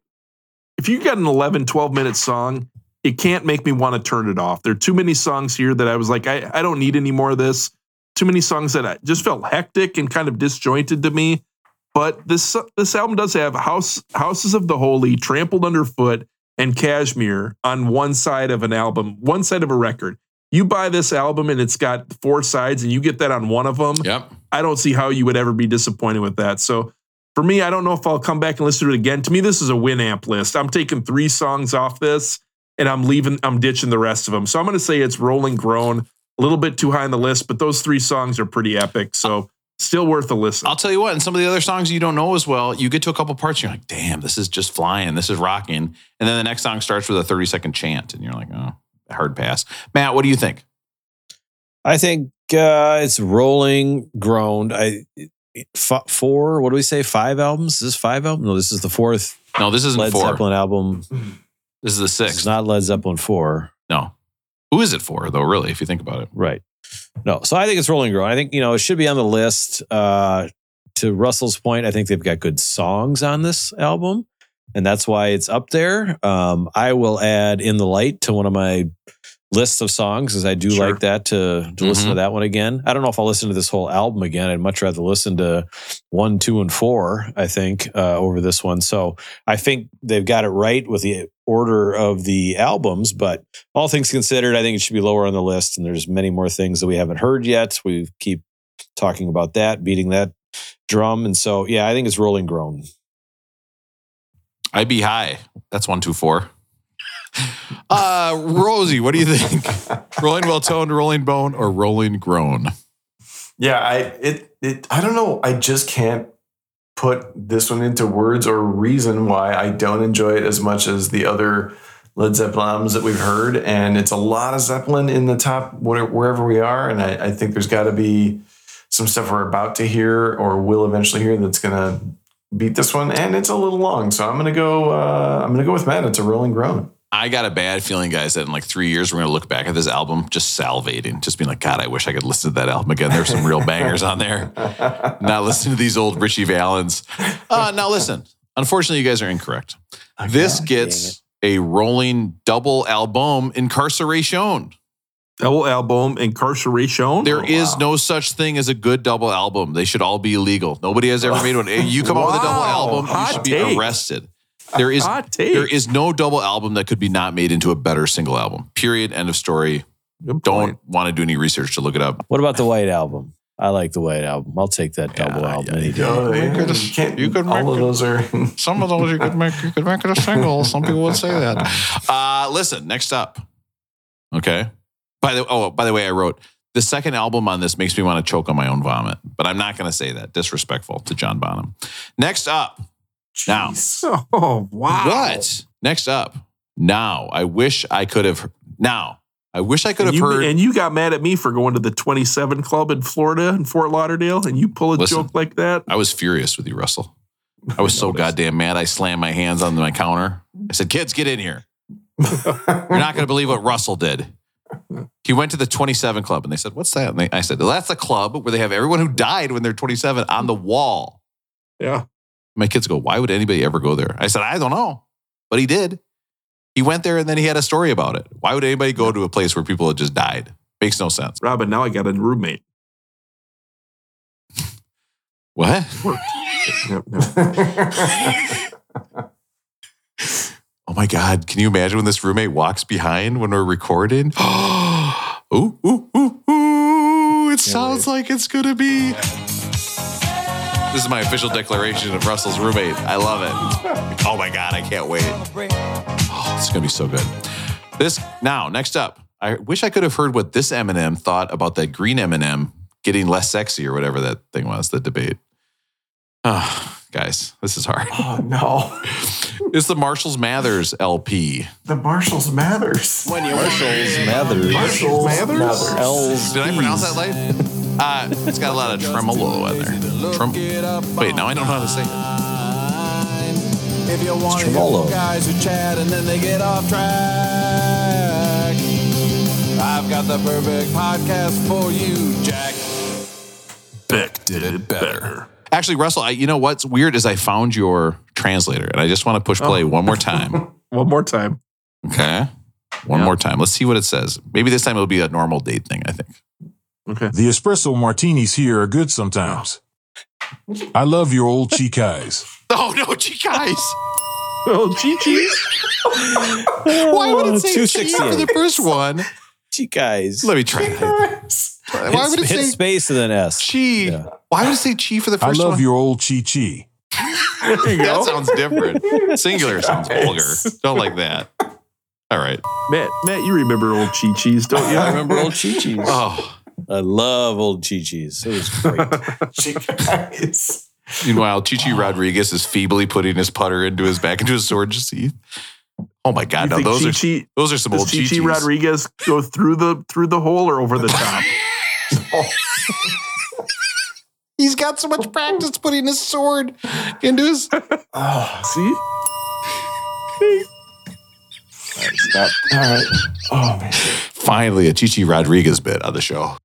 if you got an 11, 12 minute song, it can't make me want to turn it off. There are too many songs here that I was like, I, I don't need any more of this. Too many songs that I just felt hectic and kind of disjointed to me. But this this album does have House Houses of the Holy, Trampled Underfoot, and Kashmir on one side of an album, one side of a record. You buy this album and it's got four sides, and you get that on one of them. Yep. I don't see how you would ever be disappointed with that. So for me, I don't know if I'll come back and listen to it again. To me, this is a Winamp list. I'm taking three songs off this and I'm leaving, I'm ditching the rest of them. So I'm going to say it's Rolling Grown, a little bit too high on the list, but those three songs are pretty epic. So still worth a listen. I'll tell you what, and some of the other songs you don't know as well, you get to a couple parts, you're like, damn, this is just flying. This is rocking. And then the next song starts with a 30 second chant, and you're like, oh, hard pass. Matt, what do you think? I think uh, it's rolling, groaned. I f- four. What do we say? Five albums? Is this five albums? No, this is the fourth No, this isn't Led four. Zeppelin album. This is the It's sixth. not Led Zeppelin four, no. Who is it for, though, really, if you think about it? right? No, so I think it's rolling, groan. I think you know it should be on the list. Uh, to Russell's point, I think they've got good songs on this album, and that's why it's up there. Um, I will add "In the Light" to one of my lists of songs, because I do Sure. like that to to listen to that one again. I don't know if I'll listen to this whole album again. I'd much rather listen to one, two, and four. I think uh, over this one. So I think they've got it right with the order of the albums. But all things considered, I think it should be lower on the list. And there's many more things that we haven't heard yet. We keep talking about that, beating that drum, and so yeah, I think it's Rolling Groan. I'd be high. That's one, two, four. [LAUGHS] Uh, Rosie, what do you think? [LAUGHS] rolling well toned, rolling bone, or rolling groan? Yeah, I it it I don't know. I just can't put this one into words or reason why I don't enjoy it as much as the other Led Zeppelin albums that we've heard, and it's a lot of Zeppelin in the top wherever we are. And I, I think there's got to be some stuff we're about to hear or will eventually hear that's gonna beat this one. And it's a little long, so I'm gonna go. Uh, I'm gonna go with Matt. It's a Rolling Groan. I got a bad feeling, guys, that in like three years we're gonna look back at this album just salivating, just being like, God, I wish I could listen to that album again. There's some real bangers on there. [LAUGHS] Not listen to these old Ritchie Valens. Uh, now listen. Unfortunately, you guys are incorrect. this gets a rolling double album incarceration. Double album incarceration. There is no such thing as a good double album. They should all be illegal. Nobody has ever made one. If You come out with a double Wow. album, you Hot should be take. arrested. [LAUGHS] There is Hot take. there is no double album that could be not made into a better single album. Period. End of story. Good Don't point. want to do any research to look it up. What about the White Album? I like the White Album. I'll take that double Yeah, album yeah, any day. Yeah, could- you can't. you could all make of it- those are. [LAUGHS] Some of those you could make you could make it a single. Some people would say that. [LAUGHS] Uh, listen, next up. Okay. By the oh, by the way, I wrote the second album on this makes me want to choke on my own vomit, but I'm not going to say that. Disrespectful to John Bonham. Next up. Now. [LAUGHS] Oh wow! What? Next up. Now, I wish I could have. Now, I wish I could And have you, heard. and you got mad at me for going to the 27 club in Florida in Fort Lauderdale, and you pull a Listen. joke like that. I was furious with you, Russell. I was so [LAUGHS] goddamn mad. I slammed my hands on my counter. I said, "Kids, get in here." You're not going to believe what Russell did. He went to the 27 club and they said, What's that? And they, I said, well, That's a club where they have everyone who died when they're 27 on the wall. Yeah. My kids go, Why would anybody ever go there? I said, I don't know. But he did. He went there and then he had a story about it. Why would anybody go to a place where people had just died? Makes no sense. Robin, now I got a roommate. [LAUGHS] What? [LAUGHS] Oh my God. Can you imagine when this roommate walks behind when we're recording? [GASPS] ooh, ooh, ooh, ooh. It sounds like it's going to be. This is my official declaration of Russell's roommate. I love it. Oh my God. I can't wait. Oh, it's going to be so good. This, now, next up. I wish I could have heard what this Eminem thought about that green Eminem getting less sexy or whatever that thing was, the debate. Ah, guys, this is hard. oh no, It's the Marshalls Mathers LP. the Marshalls matters. Marshalls Mathers. Marshalls Mathers. L's. Did I pronounce that right? Uh, it's got a lot of tremolo in there. Trem- Wait, now I don't know how to say it. If you want to tremolo. hear guys who chat and then they get off track, I've got the perfect podcast for you, Jack. Beck did it better. Actually, Russell, I, you know what's weird is I found your translator, and I just want to push play one more time. [LAUGHS] One more time. Okay, one more time. Let's see what it says. Maybe this time it'll be a normal date thing. I think. Okay. The espresso martinis here are good sometimes. Oh. I love your old cheek. [LAUGHS] Oh no, guys! Oh, Chi Why would it oh, say Two G sixty for the first one? Cheek. Let me try that. Why would it hit say space and then S? chi? Yeah. Why would it say chi for the first one? I love one? your old chi chi. That sounds different. [LAUGHS] Singular sounds vulgar. Don't like that. All right. Matt, Matt, you remember old Chi Chi's, don't you? I remember old Chi Chi's. Oh, oh. I love old Chi Chi's. It was great. [LAUGHS] Cheek eyes. meanwhile, Chichi Rodriguez is feebly putting his putter into his back into his sword teeth. Oh my God! You Now those are Chi-Chi- those are some Does old Chi Chi Chichis. Rodriguez go through the through the hole or over the top? [LAUGHS] He's got so much practice putting his sword into his. Oh, [LAUGHS] See? stop. All right. Oh man. Finally, a Chichi Rodriguez bit on the show.